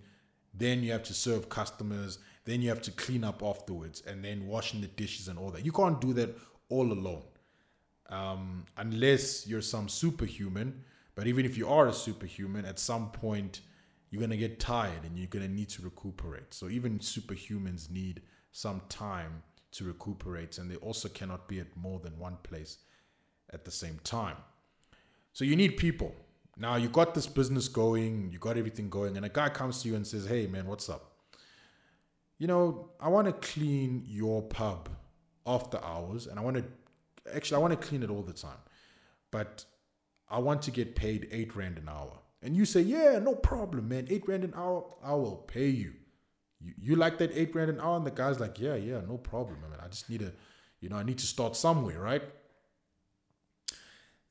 Then you have to serve customers then you have to clean up afterwards and then washing the dishes and all that. You can't do that all alone. Um, unless you're some superhuman. But even if you are a superhuman, at some point you're gonna get tired and you're gonna need to recuperate. So even superhumans need some time to recuperate, and they also cannot be at more than one place at the same time. So you need people. Now you got this business going, you got everything going, and a guy comes to you and says, "Hey man, what's up? you know, I want to clean your pub after hours, and I want to actually I want to clean it all the time, but I want to get paid eight rand an hour. And you say, yeah, no problem, man. Eight rand an hour, I will pay you. You, you like that eight rand an hour? And the guy's like, yeah, yeah, no problem, man. I just need to, you know, I need to start somewhere, right?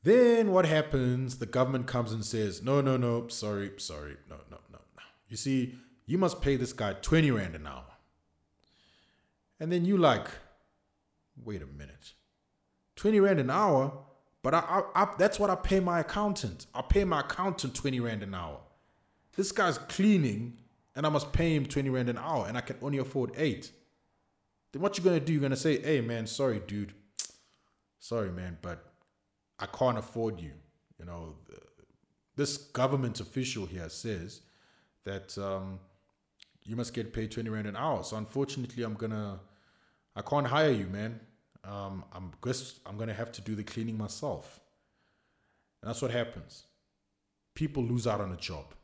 Then what happens? The government comes and says, no, no, no, sorry, sorry, no, no, no, no. You see, you must pay this guy 20 rand an hour. And then you like, wait a minute, 20 Rand an hour? But I, I, I, that's what I pay my accountant. I pay my accountant 20 Rand an hour. This guy's cleaning and I must pay him 20 Rand an hour and I can only afford eight. Then what you gonna do? You're gonna say, hey man, sorry, dude. Sorry, man, but I can't afford you. You know, this government official here says that um, you must get paid 20 Rand an hour. So unfortunately, I'm gonna I can't hire you, man. Um, I'm I'm gonna have to do the cleaning myself. And that's what happens. People lose out on a job.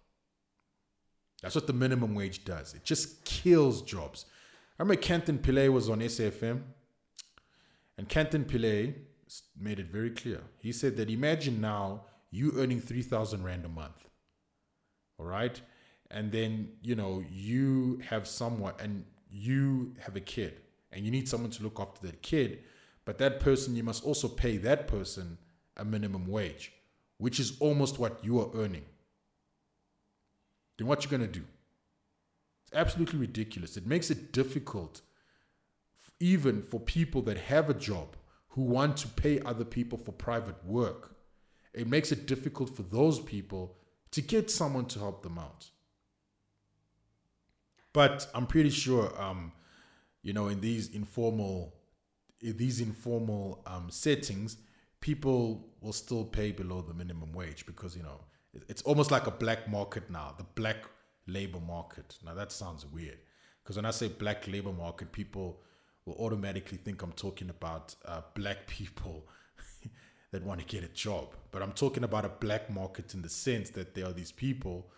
That's what the minimum wage does. It just kills jobs. I remember Kanthan Pillay was on SAFM, and Kanthan Pillay made it very clear. He said that imagine now you earning 3,000 Rand a month. All right. And then, you know, you have someone and you have a kid and you need someone to look after that kid, but that person, you must also pay that person a minimum wage, which is almost what you are earning. Then what you're going to do? It's absolutely ridiculous. It makes it difficult even for people that have a job who want to pay other people for private work. It makes it difficult for those people to get someone to help them out. But I'm pretty sure um, you know, in these informal, in these informal um, settings, people will still pay below the minimum wage because you know it's almost like a black market now, the black labor market. Now that sounds weird because when I say black labor market, people will automatically think I'm talking about uh, black people that want to get a job. But I'm talking about a black market in the sense that there are these people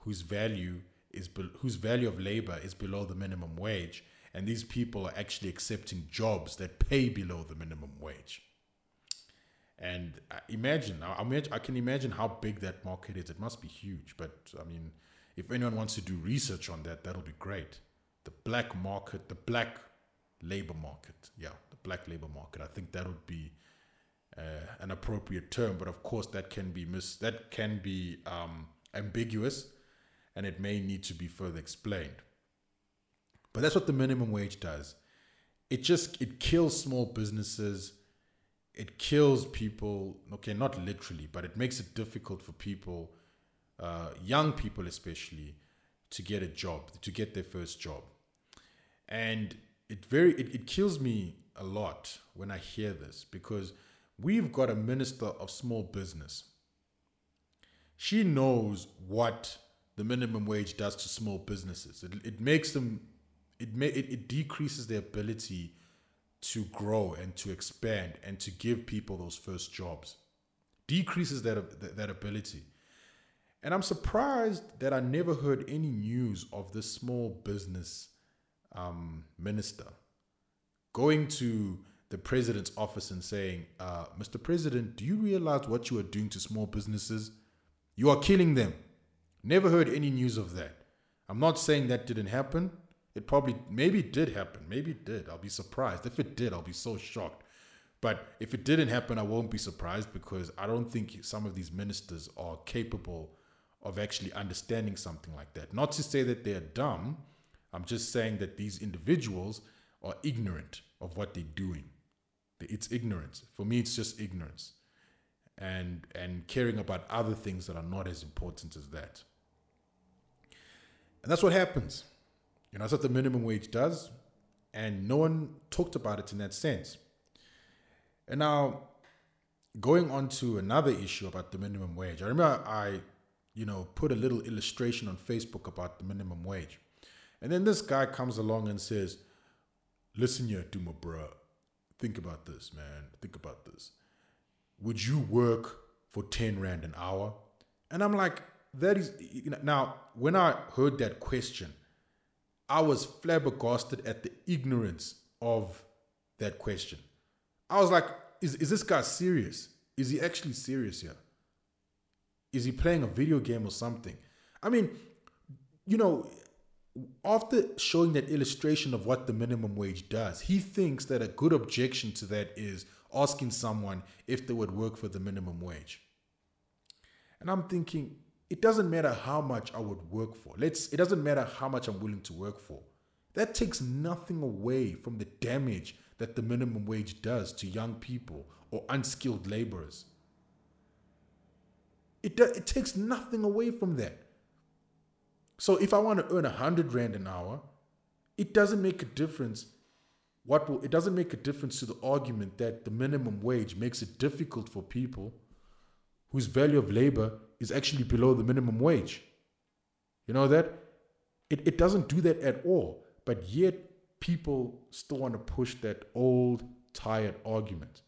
whose value is be- whose value of labor is below the minimum wage, and these people are actually accepting jobs that pay below the minimum wage. And imagine, I, imagine, I can imagine how big that market is. It must be huge. But I mean, if anyone wants to do research on that, that'll be great. The black market, the black labor market. Yeah, the black labor market. I think that would be uh, an appropriate term. But of course, that can be mis- that can be um, ambiguous, and it may need to be further explained. But that's what the minimum wage does. It just it kills small businesses it kills people. Okay, not literally, but it makes it difficult for people, uh, young people especially, to get a job, to get their first job, and it very it, it kills me a lot when I hear this because we've got a minister of small business. She knows what the minimum wage does to small businesses. It, it makes them, it, may, it, it decreases their ability to grow and to expand and to give people those first jobs. Decreases that, that ability. And I'm surprised that I never heard any news of this small business um, minister going to the president's office and saying, uh, Mr. President, do you realize what you are doing to small businesses? You are killing them. Never heard any news of that. I'm not saying that didn't happen. It probably, maybe it did happen. Maybe it did. I'll be surprised. If it did, I'll be so shocked. But if it didn't happen, I won't be surprised because I don't think some of these ministers are capable of actually understanding something like that. Not to say that they're dumb, I'm just saying that these individuals are ignorant of what they're doing. It's ignorance. For me, it's just ignorance. And and caring about other things that are not as important as that. And that's what happens. You know, that's what the minimum wage does. And no one talked about it in that sense. And now, going on to another issue about the minimum wage, I remember I, you know, put a little illustration on Facebook about the minimum wage. And then this guy comes along and says, Listen here, Dumo, bro. Think about this, man. Think about this. Would you work for 10 Rand an hour? And I'm like, that is, you know, now, when I heard that question, I was flabbergasted at the ignorance of that question. I was like, is, is this guy serious? Is he actually serious here? Is he playing a video game or something? I mean, you know, after showing that illustration of what the minimum wage does, he thinks that a good objection to that is asking someone if they would work for the minimum wage. And I'm thinking, it doesn't matter how much I would work for. Let's it doesn't matter how much I'm willing to work for. That takes nothing away from the damage that the minimum wage does to young people or unskilled laborers. It, do, it takes nothing away from that. So if I want to earn a hundred rand an hour, it doesn't make a difference. What will, it doesn't make a difference to the argument that the minimum wage makes it difficult for people whose value of labor is actually below the minimum wage. You know that? It, it doesn't do that at all. But yet, people still want to push that old, tired argument.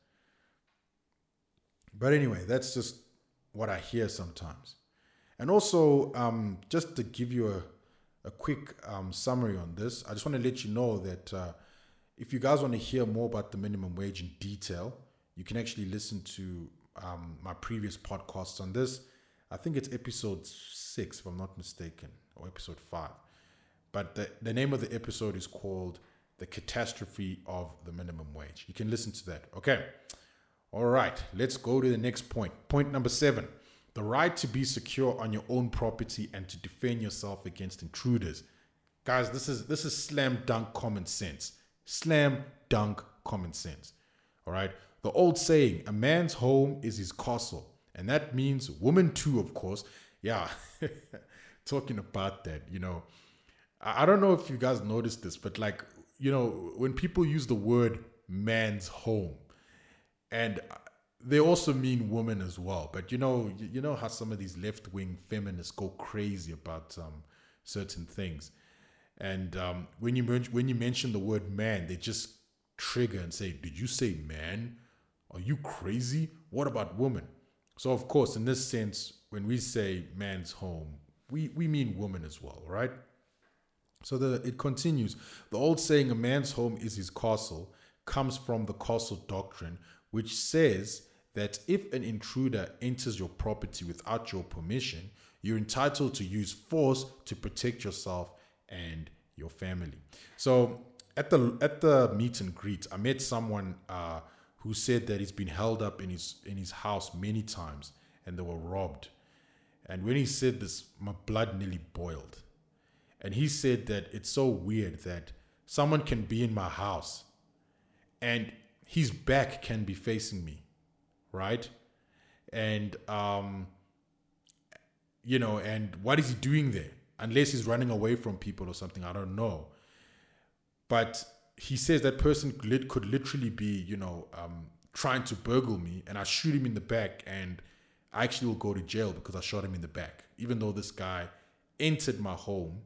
But anyway, that's just what I hear sometimes. And also, um, just to give you a, a quick um, summary on this, I just want to let you know that uh, if you guys want to hear more about the minimum wage in detail, you can actually listen to um, my previous podcasts on this. I think it's episode six, if I'm not mistaken, or episode five. But the, the name of the episode is called The Catastrophe of the Minimum Wage. You can listen to that. Okay. All right. Let's go to the next point. Point number seven the right to be secure on your own property and to defend yourself against intruders. Guys, this is this is slam dunk common sense. Slam dunk common sense. All right. The old saying, a man's home is his castle. And that means woman too, of course. Yeah. Talking about that, you know. I don't know if you guys noticed this, but like, you know, when people use the word man's home, and they also mean woman as well. But you know, you know how some of these left wing feminists go crazy about um, certain things, and um, when you when you mention the word man, they just trigger and say, "Did you say man? Are you crazy? What about woman?" So of course, in this sense, when we say man's home, we we mean woman as well, right? So the, it continues. The old saying, a man's home is his castle, comes from the castle doctrine, which says that if an intruder enters your property without your permission, you're entitled to use force to protect yourself and your family. So at the at the meet and greet, I met someone uh, who said that he's been held up in his in his house many times and they were robbed. And when he said this, my blood nearly boiled and he said that it's so weird that someone can be in my house and his back can be facing me, right? And um you know, and what is he doing there? Unless he's running away from people or something, I don't know. But he says that person could literally be, you know, um, trying to burgle me, and I shoot him in the back, and I actually will go to jail because I shot him in the back, even though this guy entered my home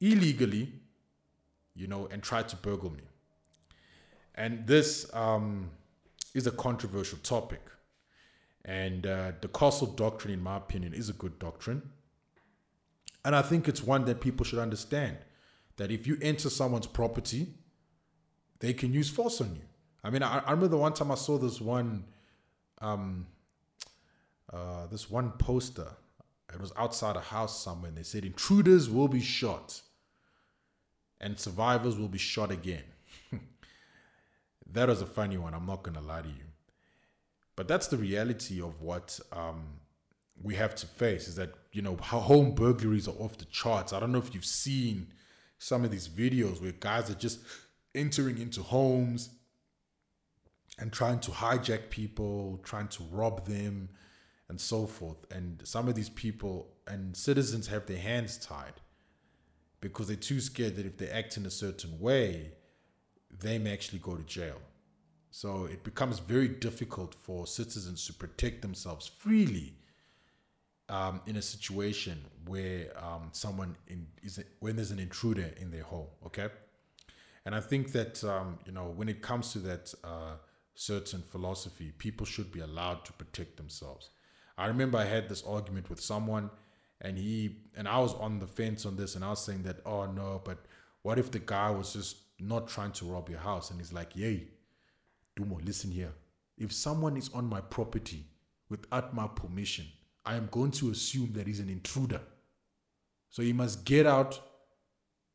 illegally, you know, and tried to burgle me. And this um, is a controversial topic. And uh, the castle doctrine, in my opinion, is a good doctrine. And I think it's one that people should understand that if you enter someone's property, they can use force on you. I mean, I, I remember the one time I saw this one, um, uh, this one poster. It was outside a house somewhere, and they said intruders will be shot and survivors will be shot again. That was a funny one. I'm not going to lie to you. But that's the reality of what um, we have to face is that, you know, home burglaries are off the charts. I don't know if you've seen some of these videos where guys are just entering into homes and trying to hijack people, trying to rob them, and so forth. And some of these people and citizens have their hands tied because they're too scared that if they act in a certain way, they may actually go to jail. So it becomes very difficult for citizens to protect themselves freely um, in a situation where um, someone in, is when there's an intruder in their home. Okay, and I think that um, you know when it comes to that uh, certain philosophy, people should be allowed to protect themselves. I remember I had this argument with someone and he and I was on the fence on this, and I was saying that, oh no, but what if the guy was just not trying to rob your house? And he's like, yay, Dumo, listen here. If someone is on my property without my permission, I am going to assume that he's an intruder. So he must get out.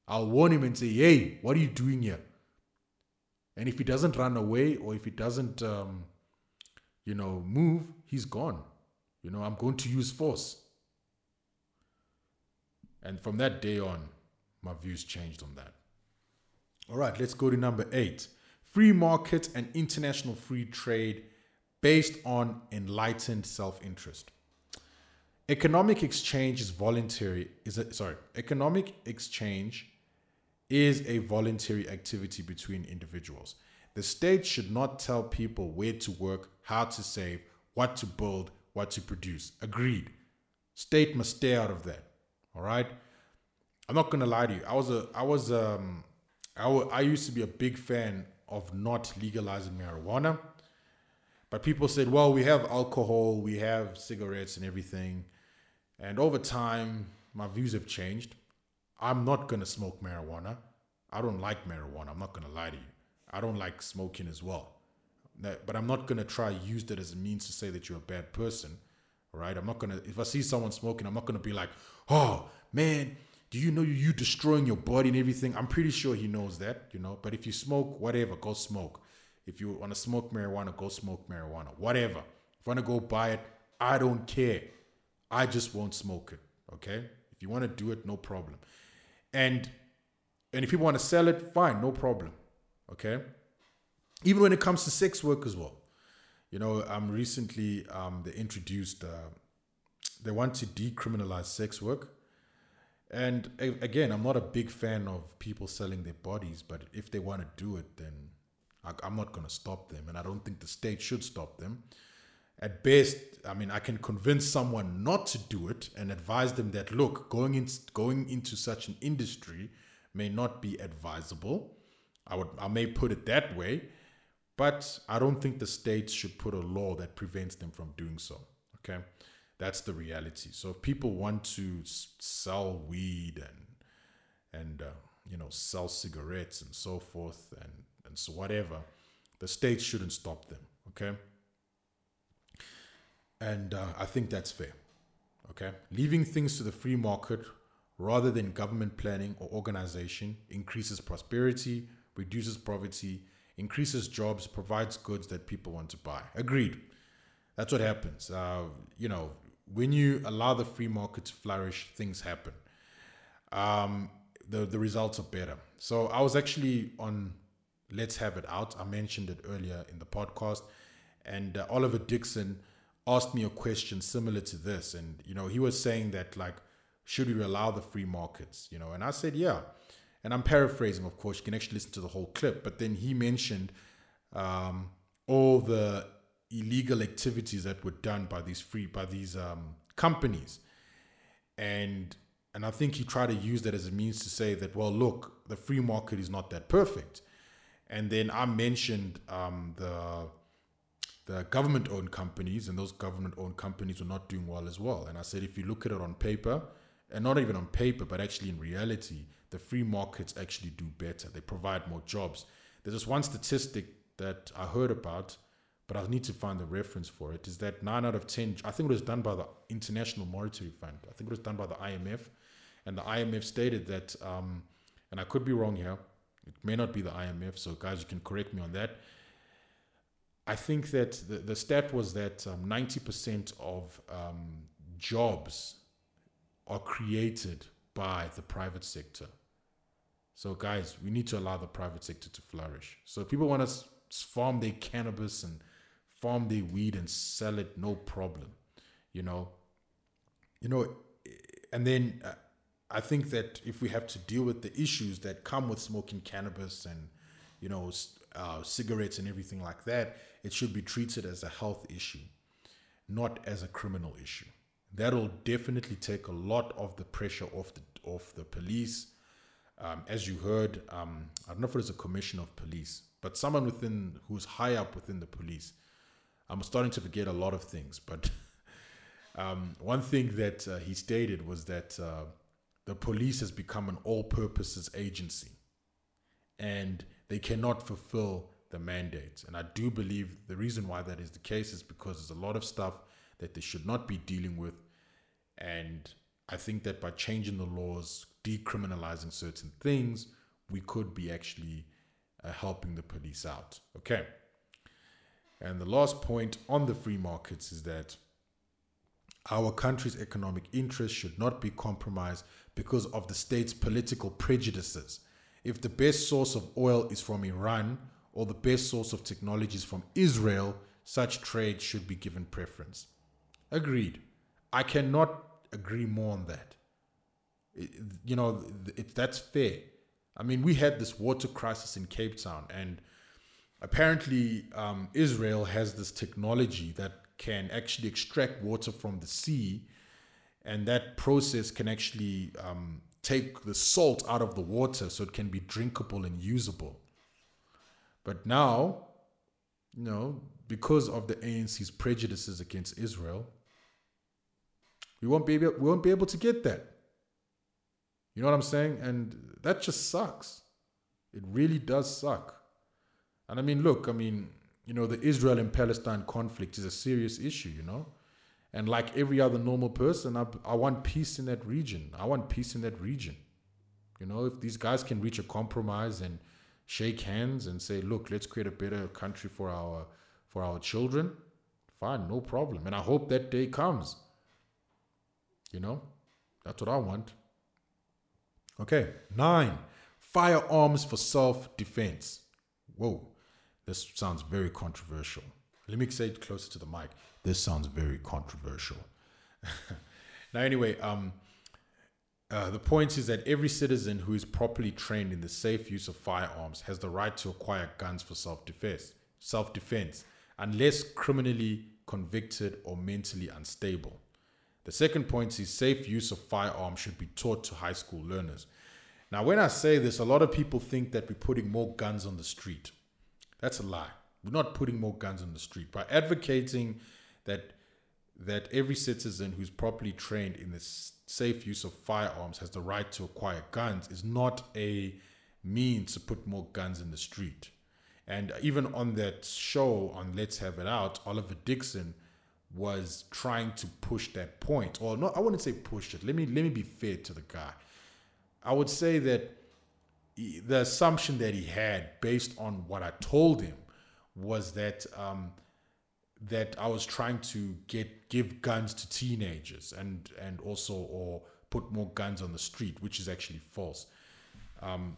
I'll warn him and say, hey, what are you doing here? And if he doesn't run away or if he doesn't, um, you know, move, he's gone. You know, I'm going to use force. And from that day on, my views changed on that. All right, let's go to number eight free market and international free trade based on enlightened self interest. Economic exchange is voluntary, is sorry, economic exchange is a voluntary activity between individuals. The state should not tell people where to work, how to save, what to build, what to produce. Agreed. State must stay out of that. All right. I'm not gonna lie to you. I was a I was um I, w- I used to be a big fan of not legalizing marijuana, but people said, well, we have alcohol, we have cigarettes and everything, and over time, my views have changed. I'm not gonna smoke marijuana. I don't like marijuana. I'm not gonna lie to you. I don't like smoking as well. But I'm not gonna try use that as a means to say that you're a bad person. Right? I'm not gonna if I see someone smoking, I'm not gonna be like, oh man, do you know you destroying your body and everything? I'm pretty sure he knows that, you know. But if you smoke, whatever, go smoke. If you want to smoke marijuana, go smoke marijuana. Whatever. If you want to go buy it, I don't care. I just won't smoke it. Okay. If you want to do it, no problem. And and if you want to sell it, fine, no problem. Okay. Even when it comes to sex work as well. You know, um, recently um, they introduced, uh, they want to decriminalize sex work. And again, I'm not a big fan of people selling their bodies, but if they want to do it, then I'm not going to stop them. And I don't think the state should stop them. At best, I mean, I can convince someone not to do it and advise them that look, going in, going into such an industry may not be advisable. I would, I may put it that way, but I don't think the state should put a law that prevents them from doing so. Okay, that's the reality. So if people want to sell weed and and uh, you know sell cigarettes and so forth and and so whatever, the state shouldn't stop them. Okay, and uh, I think that's fair. Okay, leaving things to the free market rather than government planning or organization increases prosperity, reduces poverty, increases jobs, provides goods that people want to buy. Agreed. That's what happens. Uh, you know, when you allow the free market to flourish, things happen. Um, the the results are better. So I was actually on Let's Have It Out. I mentioned it earlier in the podcast, and uh, Oliver Dixon asked me a question similar to this, and you know, he was saying that like, should we allow the free markets? You know, and I said, yeah. And I'm paraphrasing, of course. You can actually listen to the whole clip, but then he mentioned um, all the illegal activities that were done by these free by these um, companies, and and I think he tried to use that as a means to say that well, look, the free market is not that perfect, and then I mentioned um, the the government-owned companies, and those government-owned companies were not doing well as well. And I said, if you look at it on paper, and not even on paper, but actually in reality, the free markets actually do better. They provide more jobs. There's this one statistic that I heard about, but I need to find the reference for it. Is that nine out of ten? I think it was done by the International Monetary Fund. I think it was done by the IMF, and the IMF stated that, um, and I could be wrong here. It may not be the IMF, so guys, you can correct me on that. I think that the, the stat was that um, 90% of um, jobs are created by the private sector. So, guys, we need to allow the private sector to flourish. So, if people want to farm their cannabis and farm their weed and sell it, no problem. You know, you know, and then uh, I think that if we have to deal with the issues that come with smoking cannabis and you know uh, cigarettes and everything like that, it should be treated as a health issue, not as a criminal issue. That'll definitely take a lot of the pressure off the off the police. Um, as you heard, um, I don't know if it was a commission of police, but someone within who's high up within the police. I'm starting to forget a lot of things, but um, one thing that uh, he stated was that uh, the police has become an all-purposes agency, and they cannot fulfill the mandate. And I do believe the reason why that is the case is because there's a lot of stuff that they should not be dealing with, and I think that by changing the laws, decriminalizing certain things, we could be actually uh, helping the police out. Okay. And the last point on the free markets is that our country's economic interests should not be compromised because of the state's political prejudices. If the best source of oil is from Iran or the best source of technology is from Israel, such trade should be given preference. Agreed. I cannot agree more on that. It- you know, it, that's fair. I mean, we had this water crisis in Cape Town, and apparently um, Israel has this technology that can actually extract water from the sea, and that process can actually um, take the salt out of the water so it can be drinkable and usable. But now, you know, because of the ANC's prejudices against Israel, we won't be able, we won't be able to get that. You know what I'm saying? And that just sucks. It really does suck. And I mean, look, I mean, you know, the Israel and Palestine conflict is a serious issue, you know? And like every other normal person, I, I want peace in that region. I want peace in that region. You know, if these guys can reach a compromise and shake hands and say, look, let's create a better country for our for our children, fine, no problem. And I hope that day comes. You know? That's what I want. Okay. Nine. Firearms for self-defense. Whoa. This sounds very controversial. Let me say it closer to the mic. This sounds very controversial. now, anyway, um, Uh, the point is that every citizen who is properly trained in the safe use of firearms has the right to acquire guns for self-defense, self-defense, unless criminally convicted or mentally unstable. The second point is safe use of firearms should be taught to high school learners. Now, when I say this, a lot of people think that we're putting more guns on the street. That's a lie. We're not putting more guns on the street. By advocating that that every citizen who's properly trained in the safe use of firearms has the right to acquire guns is not a means to put more guns in the street. And even on that show on Let's Have It Out, Oliver Dixon was trying to push that point. Or no, I wouldn't say push it. Let me let me be fair to the guy. I would say that the assumption that he had based on what I told him was that um, that I was trying to get give guns to teenagers and and also or put more guns on the street, which is actually false. Um,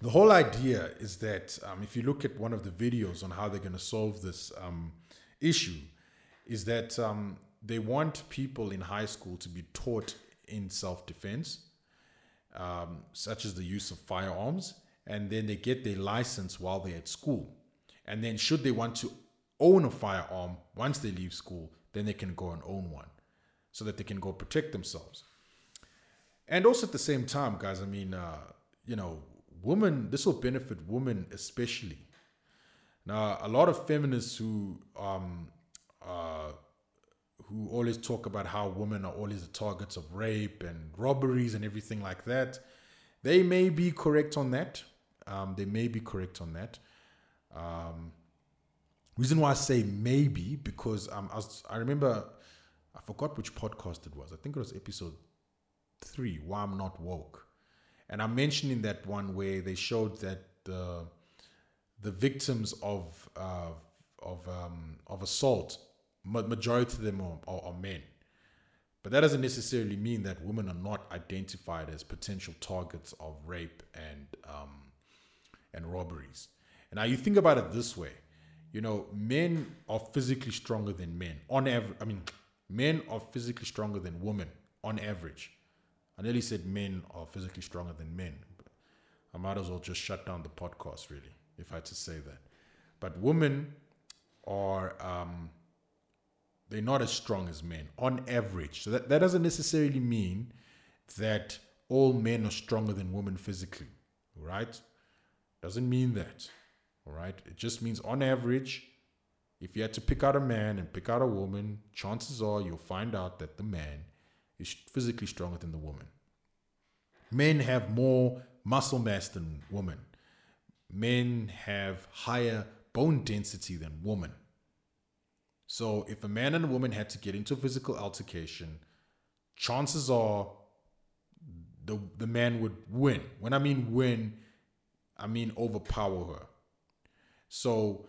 the whole idea is that um, if you look at one of the videos on how they're going to solve this um, issue, is that um, they want people in high school to be taught in self defense, um, such as the use of firearms, and then they get their license while they're at school. And then, should they want to own a firearm once they leave school, then they can go and own one so that they can go protect themselves. And also at the same time, guys, I mean, uh, you know, women, this will benefit women especially. Now, a lot of feminists who um, uh, who always talk about how women are always the targets of rape and robberies and everything like that, they may be correct on that. Um, they may be correct on that. Um, reason why I say maybe because um, I, was, I remember I forgot which podcast it was. I think it was episode three. Why I'm not woke, and I mentioned in that one where they showed that the the victims of uh, of um, of assault majority of them are, are, are men. But that doesn't necessarily mean that women are not identified as potential targets of rape and um, and robberies. And now you think about it this way, you know, men are physically stronger than men on average. I mean, men are physically stronger than women on average. I nearly said men are physically stronger than men. I might as well just shut down the podcast, really, if I had to say that. But women are um, they're not as strong as men on average. So that, that doesn't necessarily mean that all men are stronger than women physically, right? Doesn't mean that, all right? It just means on average, if you had to pick out a man and pick out a woman, chances are you'll find out that the man is physically stronger than the woman. Men have more muscle mass than women. Men have higher bone density than women. So if a man and a woman had to get into a physical altercation, chances are the the man would win. When I mean win, I mean overpower her. So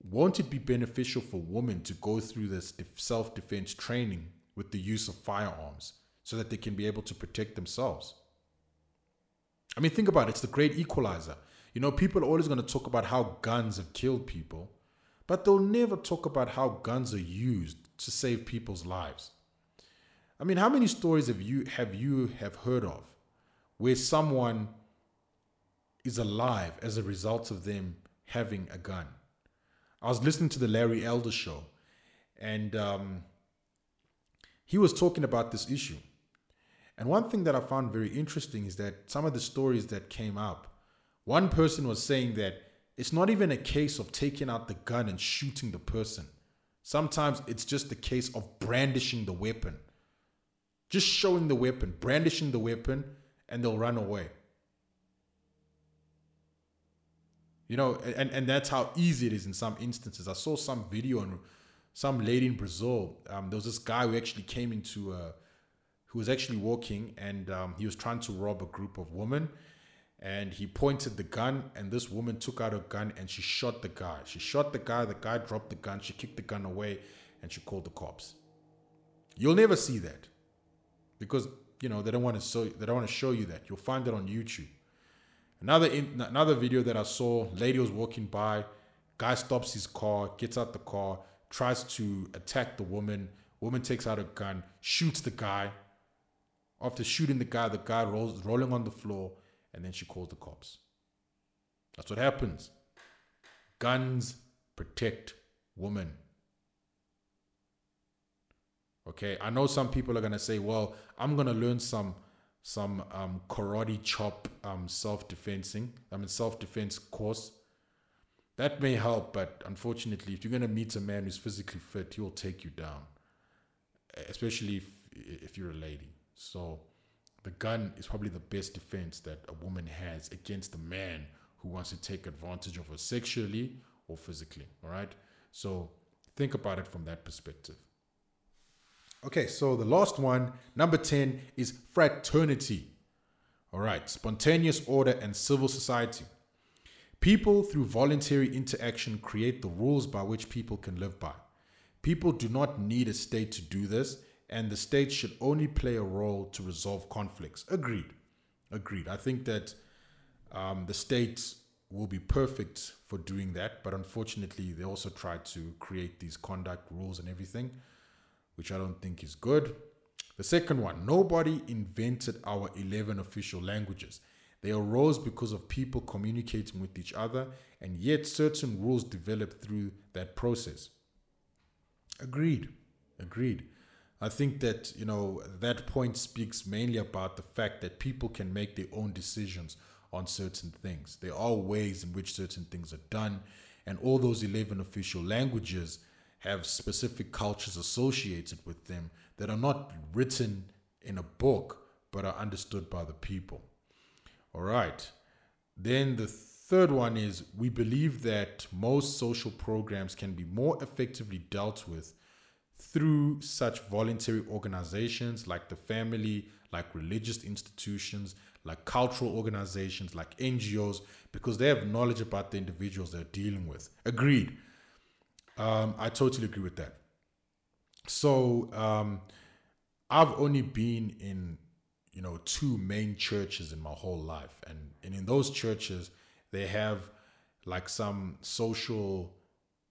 won't it be beneficial for women to go through this self-defense training with the use of firearms so that they can be able to protect themselves? I mean, think about it. It's the great equalizer. You know, people are always going to talk about how guns have killed people. But they'll never talk about how guns are used to save people's lives. I mean, how many stories have you have you have heard of where someone is alive as a result of them having a gun? I was listening to the Larry Elder show, and um, he was talking about this issue. And one thing that I found very interesting is that some of the stories that came up, one person was saying that it's not even a case of taking out the gun and shooting the person. Sometimes it's just a case of brandishing the weapon. Just showing the weapon, brandishing the weapon, and they'll run away. You know, and, and that's how easy it is in some instances. I saw some video on some lady in Brazil. Um, there was this guy who actually came into, a, who was actually walking and um, he was trying to rob a group of women and he pointed the gun and this woman took out a gun and she shot the guy. She shot the guy the guy dropped the gun she kicked the gun away and she called the cops. You'll never see that because you know they don't want to show they don't want to show you that. You'll find it on youtube. Another in, another video that i saw lady was walking by guy stops his car gets out the car tries to attack the woman. Woman takes out a gun shoots the guy. After shooting the guy, the guy rolls rolling on the floor, and then she calls the cops. That's what happens. Guns protect women. Okay, I know some people are gonna say, "Well, I'm gonna learn some some um, karate chop um, self defensing. I mean self defense course." That may help, but unfortunately, if you're gonna meet a man who's physically fit, he will take you down, especially if if you're a lady. So, the gun is probably the best defense that a woman has against a man who wants to take advantage of her sexually or physically. All right. So think about it from that perspective. Okay, so the last one, number 10, is fraternity. All right, spontaneous order and civil society. People, through voluntary interaction, create the rules by which people can live by. People do not need a state to do this, and the state should only play a role to resolve conflicts. Agreed. Agreed. I think that um, the state will be perfect for doing that, but unfortunately, they also try to create these conduct rules and everything, which I don't think is good. The second one nobody invented our 11 official languages. They arose because of people communicating with each other, and yet certain rules developed through that process. Agreed. Agreed. I think that, you know, that point speaks mainly about the fact that people can make their own decisions on certain things. There are ways in which certain things are done, and all those 11 official languages have specific cultures associated with them that are not written in a book but are understood by the people. All right. Then the third one is we believe that most social programs can be more effectively dealt with through such voluntary organizations like the family, like religious institutions, like cultural organizations, like NGOs, because they have knowledge about the individuals they're dealing with. Agreed. Um, I totally agree with that. So um, I've only been in, you know, two main churches in my whole life, and and in those churches they have like some social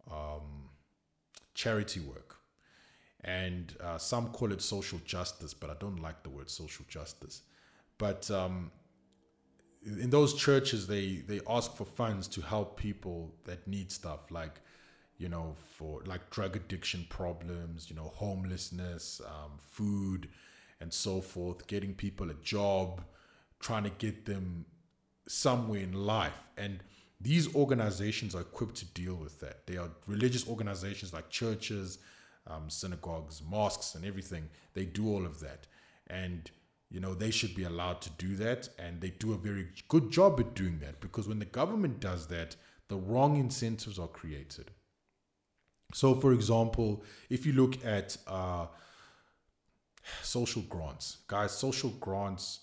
um, charity work, and uh, some call it social justice, but I don't like the word social justice. But um, in those churches, they they ask for funds to help people that need stuff like you know, for like drug addiction problems, you know, homelessness, um, food, and so forth, getting people a job, trying to get them somewhere in life. And these organizations are equipped to deal with that. They are religious organizations like churches, um, synagogues, mosques, and everything. They do all of that. And you know, they should be allowed to do that. And they do a very good job at doing that because when the government does that, the wrong incentives are created. So, for example, if you look at uh, social grants, guys, social grants,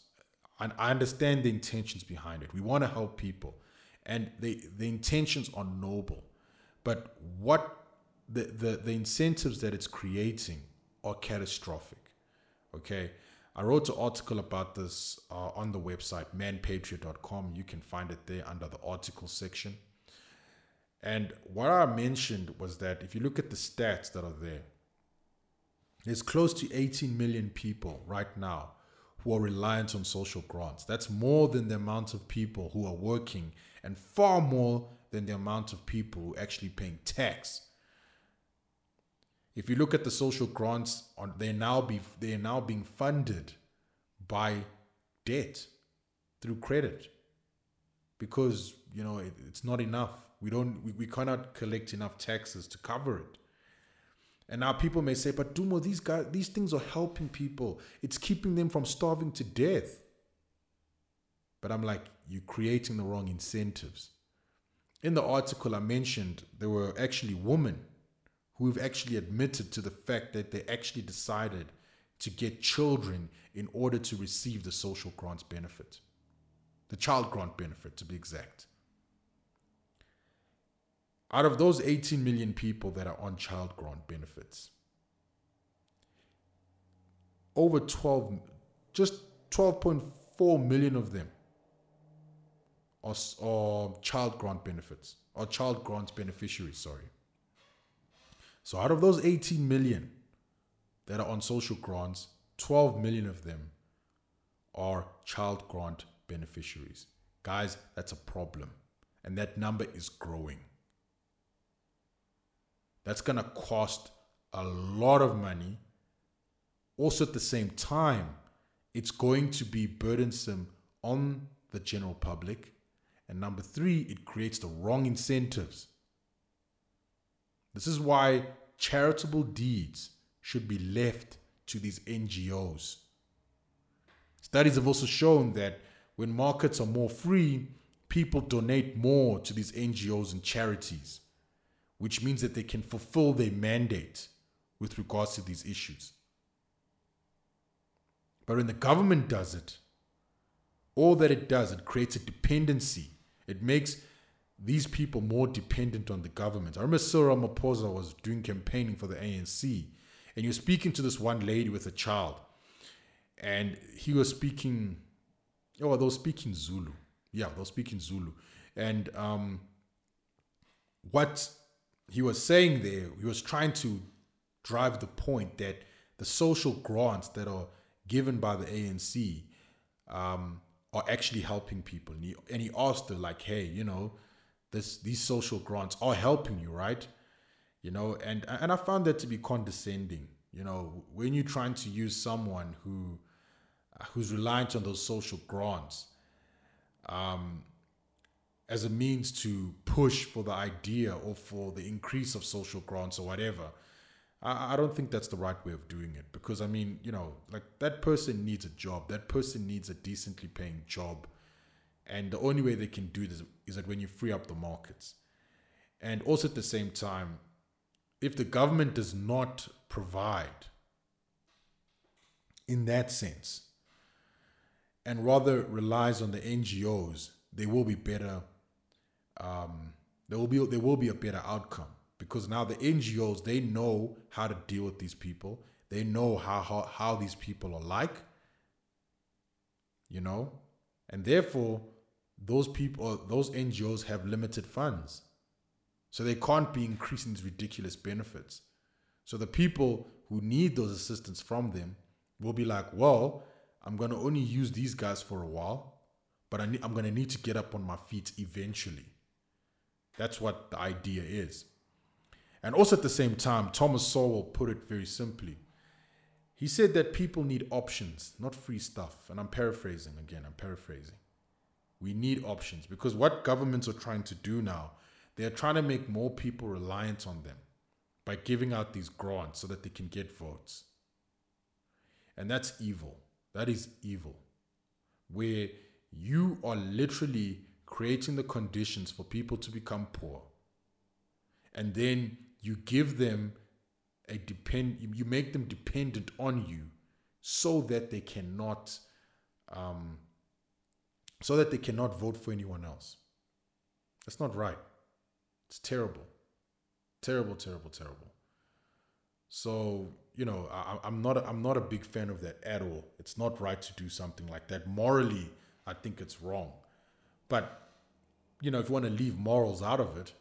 and I understand the intentions behind it. We want to help people, and the the intentions are noble, but what the the, the incentives that it's creating are catastrophic. Okay. I wrote an article about this uh, on the website manpatria.com. You can find it there under the article section. And what I mentioned was that if you look at the stats that are there, there's close to 18 million people right now who are reliant on social grants. That's more than the amount of people who are working and far more than the amount of people who are actually paying tax. If you look at the social grants, they're now be they're now being funded by debt through credit because you know it, it's not enough we don't we, we cannot collect enough taxes to cover it. And now people may say, but Dumo, these guys, these things are helping people. It's keeping them from starving to death. But I'm like, you're creating the wrong incentives. In the article I mentioned, there were actually women who have actually admitted to the fact that they actually decided to get children in order to receive the social grants benefit, the child grant benefit to be exact. Out of those 18 million people that are on child grant benefits, over 12, just 12.4 million of them are, are child grant benefits, or child grant beneficiaries, sorry. So out of those 18 million that are on social grants, 12 million of them are child grant beneficiaries. Guys, that's a problem. And that number is growing. That's going to cost a lot of money. Also, at the same time, it's going to be burdensome on the general public. And number three, it creates the wrong incentives. This is why charitable deeds should be left to these NGOs. Studies have also shown that when markets are more free, people donate more to these NGOs and charities, which means that they can fulfill their mandate with regards to these issues. But when the government does it, all that it does, it creates a dependency. It makes these people more dependent on the government. I remember Cyril Ramaphosa was doing campaigning for the ANC, and you're speaking to this one lady with a child, and he was speaking, oh, they were speaking Zulu. Yeah, they were speaking Zulu. And um, what he was saying there, he was trying to drive the point that the social grants that are given by the ANC um, are actually helping people. And he, and he asked her, like, hey, you know, this these social grants are helping you, right? You know, and and I found that to be condescending. You know, when you're trying to use someone who who's reliant on those social grants um, as a means to push for the idea or for the increase of social grants or whatever, I, I don't think that's the right way of doing it. Because I mean, you know, like that person needs a job. That person needs a decently paying job. And the only way they can do this is that when you free up the markets. And also at the same time, if the government does not provide in that sense, and rather relies on the NGOs, there will be better. Um, there will be there will be a better outcome because now the NGOs they know how to deal with these people. They know how how, how these people are like. You know, and therefore those people those NGOs have limited funds. So they can't be increasing these ridiculous benefits. So the people who need those assistance from them will be like, well, I'm going to only use these guys for a while, but I am going to need to get up on my feet eventually. That's what the idea is. And also at the same time, Thomas Sowell put it very simply. He said that people need options, not free stuff. And I'm paraphrasing again, I'm paraphrasing. We need options because what governments are trying to do now, they're trying to make more people reliant on them by giving out these grants so that they can get votes. And that's evil. That is evil. Where you are literally creating the conditions for people to become poor. And then you give them a depend you make them dependent on you so that they cannot um, so that they cannot vote for anyone else. That's not right. It's terrible. Terrible, terrible, terrible. So, you know, I, am not a, I'm not a big fan of that at all. It's not right to do something like that. Morally, I think it's wrong. But, you know, if you want to leave morals out of it,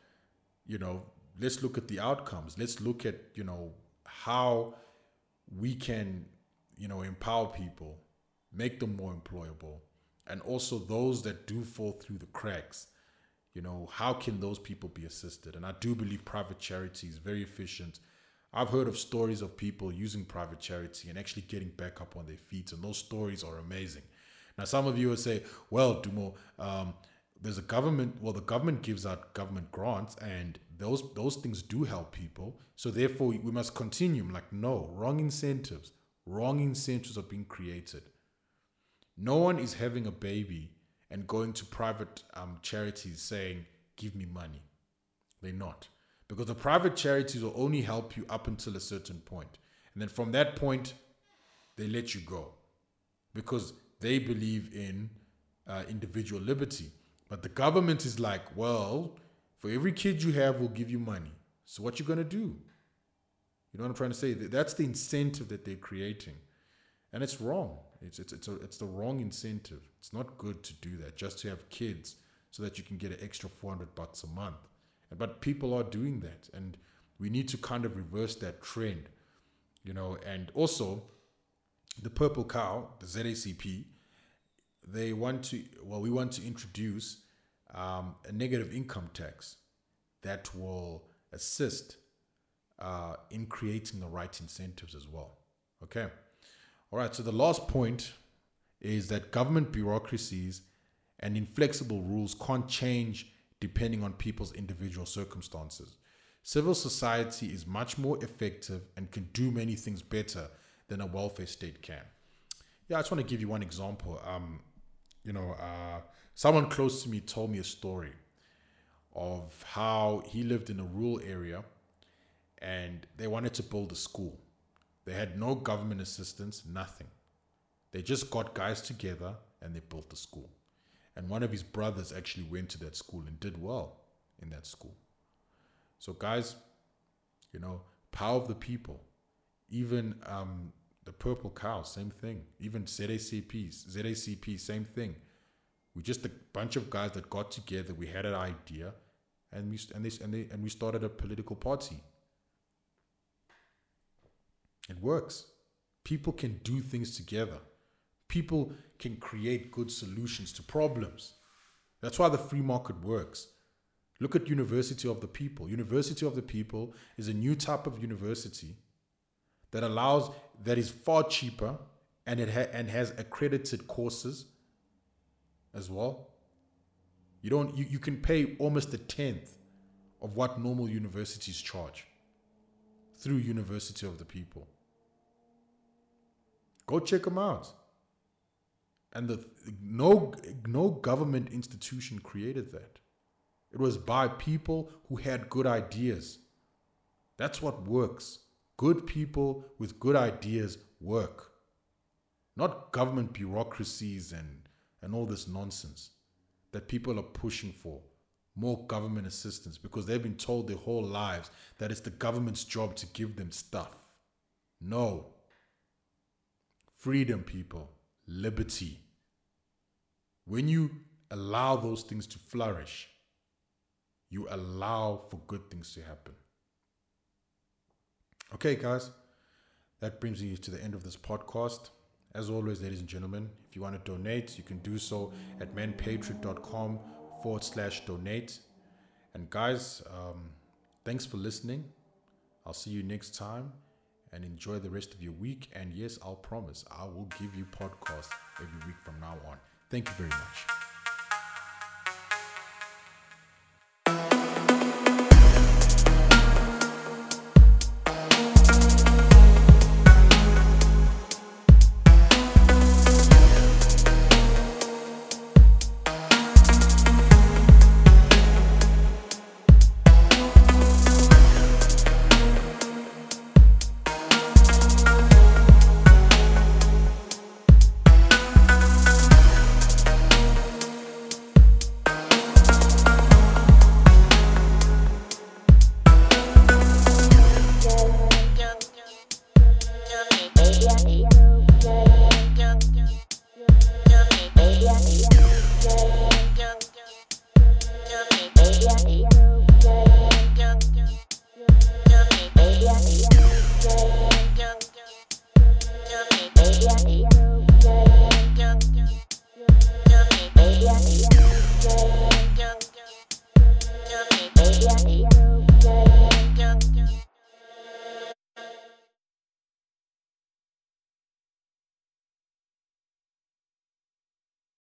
you know, let's look at the outcomes. Let's look at, you know, how we can, you know, empower people, make them more employable, and also those that do fall through the cracks you know how can those people be assisted? And i do believe private charity is very efficient. I've heard of stories of people using private charity and actually getting back up on their feet and those stories are amazing. Now some of you will say well dumo um, there's a government well the government gives out government grants and those those things do help people so therefore we must continue. I'm like no wrong incentives. Wrong incentives are being created no one is having a baby and going to private um, charities saying, Give me money. They're not. Because the private charities will only help you up until a certain point. And then from that point, they let you go because they believe in uh, individual liberty. But the government is like, well, for every kid you have, we'll give you money. So what you gonna do? You know what I'm trying to say? That's the incentive that they're creating, and it's wrong. It's it's it's, a, it's the wrong incentive. It's not good to do that just to have kids so that you can get an extra 400 bucks a month. But people are doing that and we need to kind of reverse that trend. You know, and also the purple cow, the ZACP, they want to, well, we want to introduce um, a negative income tax that will assist uh, in creating the right incentives as well. Okay. All right. So the last point is that government bureaucracies and inflexible rules can't change depending on people's individual circumstances. Civil society is much more effective and can do many things better than a welfare state can. Yeah, I just want to give you one example. Um, you know, uh, someone close to me told me a story of how he lived in a rural area and they wanted to build a school. They had no government assistance, nothing. They just got guys together and they built the school. And one of his brothers actually went to that school and did well in that school. So, guys, you know, power of the people. Even um, the purple cow, same thing. Even ZACP, ZACP, same thing. We just a bunch of guys that got together. We had an idea, and we and this and they and we started a political party. It works. People can do things together. People can create good solutions to problems. That's why the free market works. Look at University of the People. University of the People is a new type of university that allows that is far cheaper and it ha- and has accredited courses as well. You don't you, you can pay almost a tenth of what normal universities charge through University of the People. Go check them out. And the no no government institution created that. It was by people who had good ideas. That's what works. Good people with good ideas work. Not government bureaucracies and, and all this nonsense that people are pushing for. More government assistance because they've been told their whole lives that it's the government's job to give them stuff. No. Freedom, people. Liberty. When you allow those things to flourish, you allow for good things to happen. Okay, guys, that brings me to the end of this podcast. As always, ladies and gentlemen, if you want to donate, you can do so at manpatria.com forward slash donate. And guys, um, thanks for listening. I'll see you next time and enjoy the rest of your week. And yes, I'll promise I will give you podcasts every week from now on. Thank you very much.